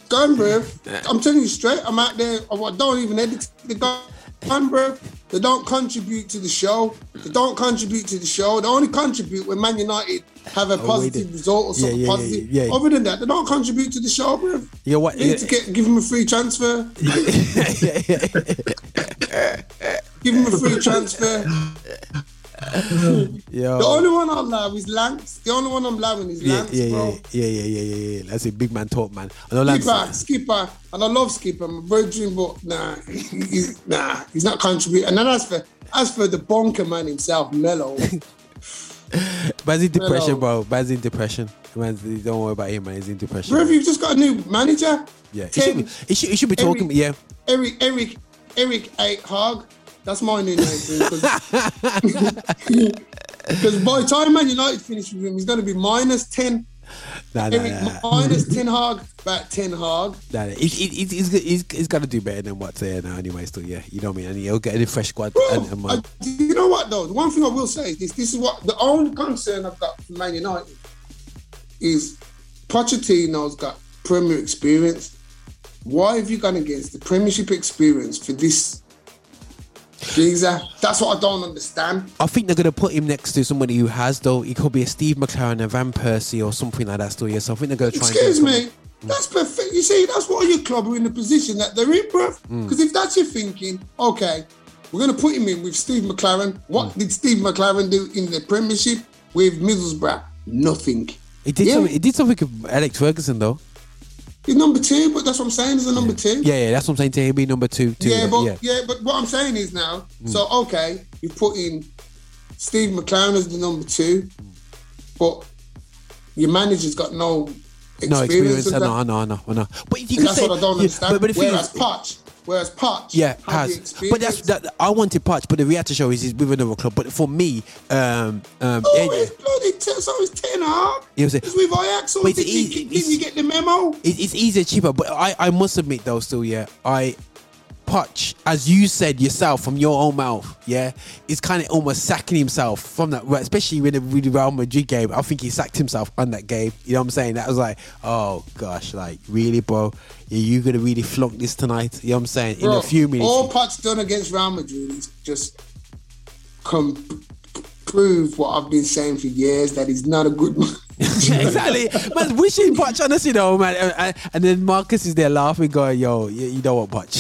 Gone, bruv. I'm telling you straight, I'm out there. I don't even edit. They're gone, bruv. They don't contribute to the show. They don't contribute to the show. They only contribute when Man United have a oh, wait, positive result or something yeah, yeah, positive. yeah. Other than that, they don't contribute to the show, bro. You what? You need to get, give them a free transfer. Give him a free transfer. [LAUGHS] Yo. The only one I'll allow is Lance. The only one I'm allowing is yeah, Lance, yeah, yeah, bro. yeah, yeah, yeah, yeah, yeah. That's a big man talk, man. I know Lance. Skipper, Skipper, and I love Skipper. My brethren, but nah, [LAUGHS] he's, nah, he's not contributing. And then as for as for the bonker man himself, Mello, [LAUGHS] Man's in depression, Hello. bro. Man's in depression. Man's, don't worry about him, man. He's in depression. bro, you've just got a new manager. Yeah, he should, be, he, should, he should be talking. Every- yeah, Eric, Eric, Eric A. Hog. That's my new name. Because [LAUGHS] by the time Man United finish with him, he's going to be minus 10. nah, nah, nah. minus 10 Hog, about 10 Hog. Nah, nah. He, he, he's, he's, he's, he's got to do better than what's there uh, now, anyway. Still, yeah, you know what I mean. And he'll get a fresh squad. Bro, and, and, uh, I, you know what though? The one thing I will say is this: this is what the only concern I've got for Man United is Pochettino's got Premier experience. Why have you gone against the Premiership experience for this? Geezer, that's what I don't understand. I think they're gonna put him next to somebody who has though. He could be a Steve McClaren, a Van Persie, or something like that. Still, yeah. So I think they're gonna try. Excuse and get me, that's perfect. You see, that's why your club are in the position that they're in, bruv. Mm. Because if that's your thinking, okay, we're going to put him in with Steve McClaren. What Mm. did Steve McClaren do in the Premiership with Middlesbrough? Nothing. He did Yeah. something. He did something with Alex Ferguson though. He's number two, but that's what I'm saying. He's a number two. Yeah, yeah. That's what I'm saying. To him, be number two. two yeah, but yeah. yeah. but what I'm saying is now. Mm. So okay, you put in Steve McClaren as the number two, but your manager's got no experience. No experience. I know, I know, I know, I know. But you And can that's say, what I don't yeah, understand. But, but thing whereas Poch, whereas Poch, Yeah, has. But that's that. I wanted Patch, but the reality show is he's with another club. But for me, um, um, Oh, yeah, it's bloody t- so it's ten hard. Yeah, was it- It's with Ajax. It's did, easy- you, did you get the memo? it, it's easier, cheaper. But I, I must admit though, still, yeah, I. Poch, as you said yourself from your own mouth, yeah, is kind of almost sacking himself from that, especially with the, with the Real Madrid game. I think he sacked himself on that game. You know what I'm saying? That was like, oh gosh, like really, bro, are you gonna really flunk this tonight? You know what I'm saying? In a few minutes, all Poch done against Real Madrid is just come prove what I've been saying for years that he's not a good man. [LAUGHS] exactly. Man, wishing Poch on us, you know, man. And, and- then Marcus is there laughing, going, yo, you, you know what, Poch?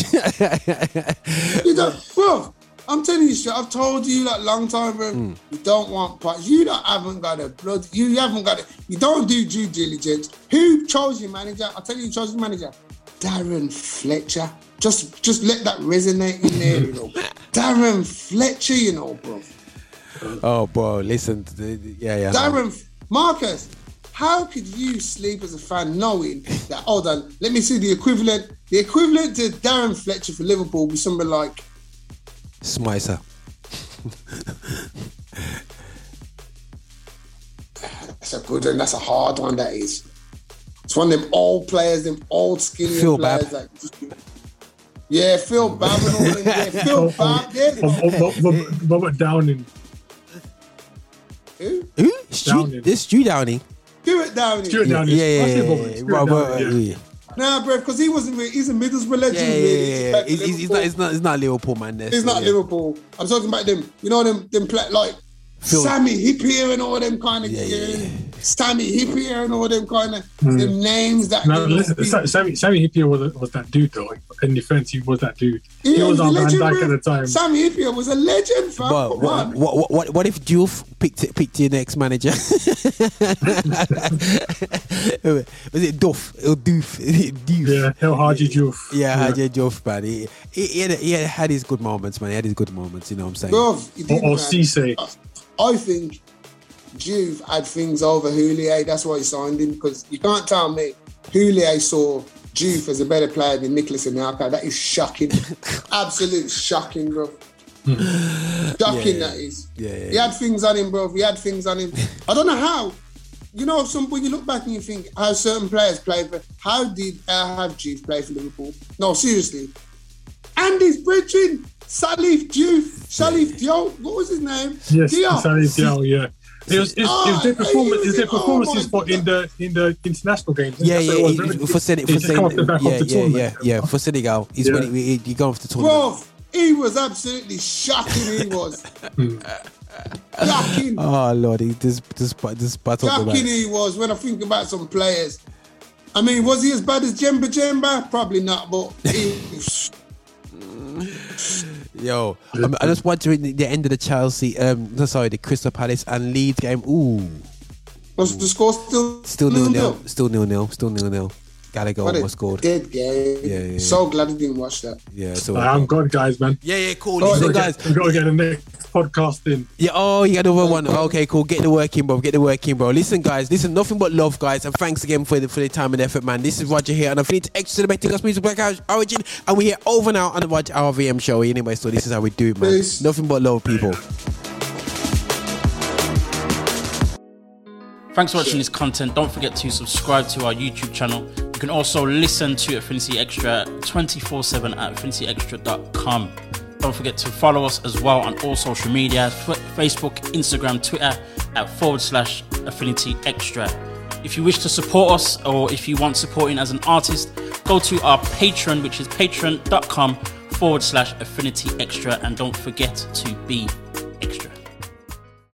You don't, bro. I'm telling you straight. I've told you that long time, bro. Hmm. You don't want Poch. You don't haven't got a blood. You haven't got it. You don't do due diligence. Who chose your manager? I'll tell you who chose your manager. Darren Fletcher. Just just let that resonate in there, you know. [LAUGHS] Darren Fletcher, you know, bro. oh, bro, listen. To the, yeah, yeah. Darren Marcus, how could you sleep as a fan knowing that? Hold on, let me see the equivalent. The equivalent to Darren Fletcher for Liverpool would be something like Smicer. That's a good one. That's a hard one. That is. It's one of them old players, them old skinny Phil players. Babb. That just, yeah, Phil Babb and all them. Yeah, Phil Oh, Babb. Yeah. oh, oh, Robert, Robert Downing. Who? Who? Stu, Downing. this Stu Downing. Stuart Downing. Stuart Yeah, Downing. yeah, yeah, I said yeah, Robert, yeah, Stuart Robert, Downing, yeah. yeah. Nah, bro, because he wasn't. Really, he's a Middlesbrough legend. Yeah, really. yeah, yeah, yeah. He's, he's, he's not, he's not, he's not Liverpool man. There, He's so, not yeah. Liverpool. I'm talking about them. You know them. Them play like Phil- Sami Hyypiä and all them kind of. Yeah, yeah, yeah. Sami Hyypiä and all them kind of hmm. them names that. No, them listen, people- Sammy, Sami Hyypiä was, was that dude though. In defense, he was that dude. he Yeah, was he's a on Van legend, Dyke at the time. Sami Hyypiä was a legend, fam. But what, on. what, what, what, what if Diouf picked picked your next manager? [LAUGHS] Was it Duff? Or Doof? Doof. Yeah, El Hadji Diouf. Yeah, Hadji Diouf, man. He, he, he, had, he had his good moments, man. He had his good moments, you know what I'm saying? Bro, he did, Or, or man. Cisse. I think Diouf had things over Houllier. That's why he signed him because you can't tell me Houllier saw Diouf as a better player than Nicolas Anelka. That is shocking. [LAUGHS] Absolute shocking, bro. [LAUGHS] shocking Yeah, that is. yeah, yeah, He had things on him, bro. He had things on him. [LAUGHS] I don't know how. You know, some when you look back and you think how certain players played for. How did uh, have Juve play for Liverpool? No, seriously. Andy's bridging. Salif Juve. Salif Diop. What was his name? Yes, Diop. Sally Diao, yeah. It was, it, Oh, it was oh, their performance. It was their oh performances for in the in the international games. Yeah, That's yeah, what it was, he- really. for Senegal, for He just come off the Senegal, back yeah, yeah, yeah, yeah, for Senegal, he's Yeah. winning. He, he gone off the tournament. Bro, he was absolutely shocking. He was [LAUGHS] shocking. Oh lord, he this this this this battle Shocking he was when I think about some players. I mean, was he as bad as Djemba-Djemba? Probably not, but he [LAUGHS] was. Yo, I'm, I just wondering the, the end of the Chelsea, um, no, sorry, the Crystal Palace and Leeds game. Ooh, Was the score still still nil nil, still nil nil, still nil nil. Gallagher What a almost scored. dead game. Yeah, yeah, yeah. So glad I didn't watch that. Yeah, so I'm good, guys, man. yeah, yeah, cool. Oh, Listen, guys, to get- we've got to get the next podcast in. Yeah, oh, you got another one. Okay, cool. Get the work in, bro. Get the work in, bro. Listen, guys. Listen, nothing but love, guys. And thanks again for the, for the time and effort, man. This is Roger here. And I'm feeling extra the betting us music black House origin. And we're here over now on the Roger RVM show. Anyway, so this is how we do it, man. Peace. Nothing but love, people. Thanks for watching this content. Don't forget to subscribe to our YouTube channel. You can also listen to Affinity Extra 24 7 at affinityextra.com. Don't forget to follow us as well on all social media Facebook, Instagram, Twitter at forward slash Affinity Extra. If you wish to support us or if you want supporting as an artist, go to our Patreon, which is patreon.com forward slash Affinity Extra. And don't forget to be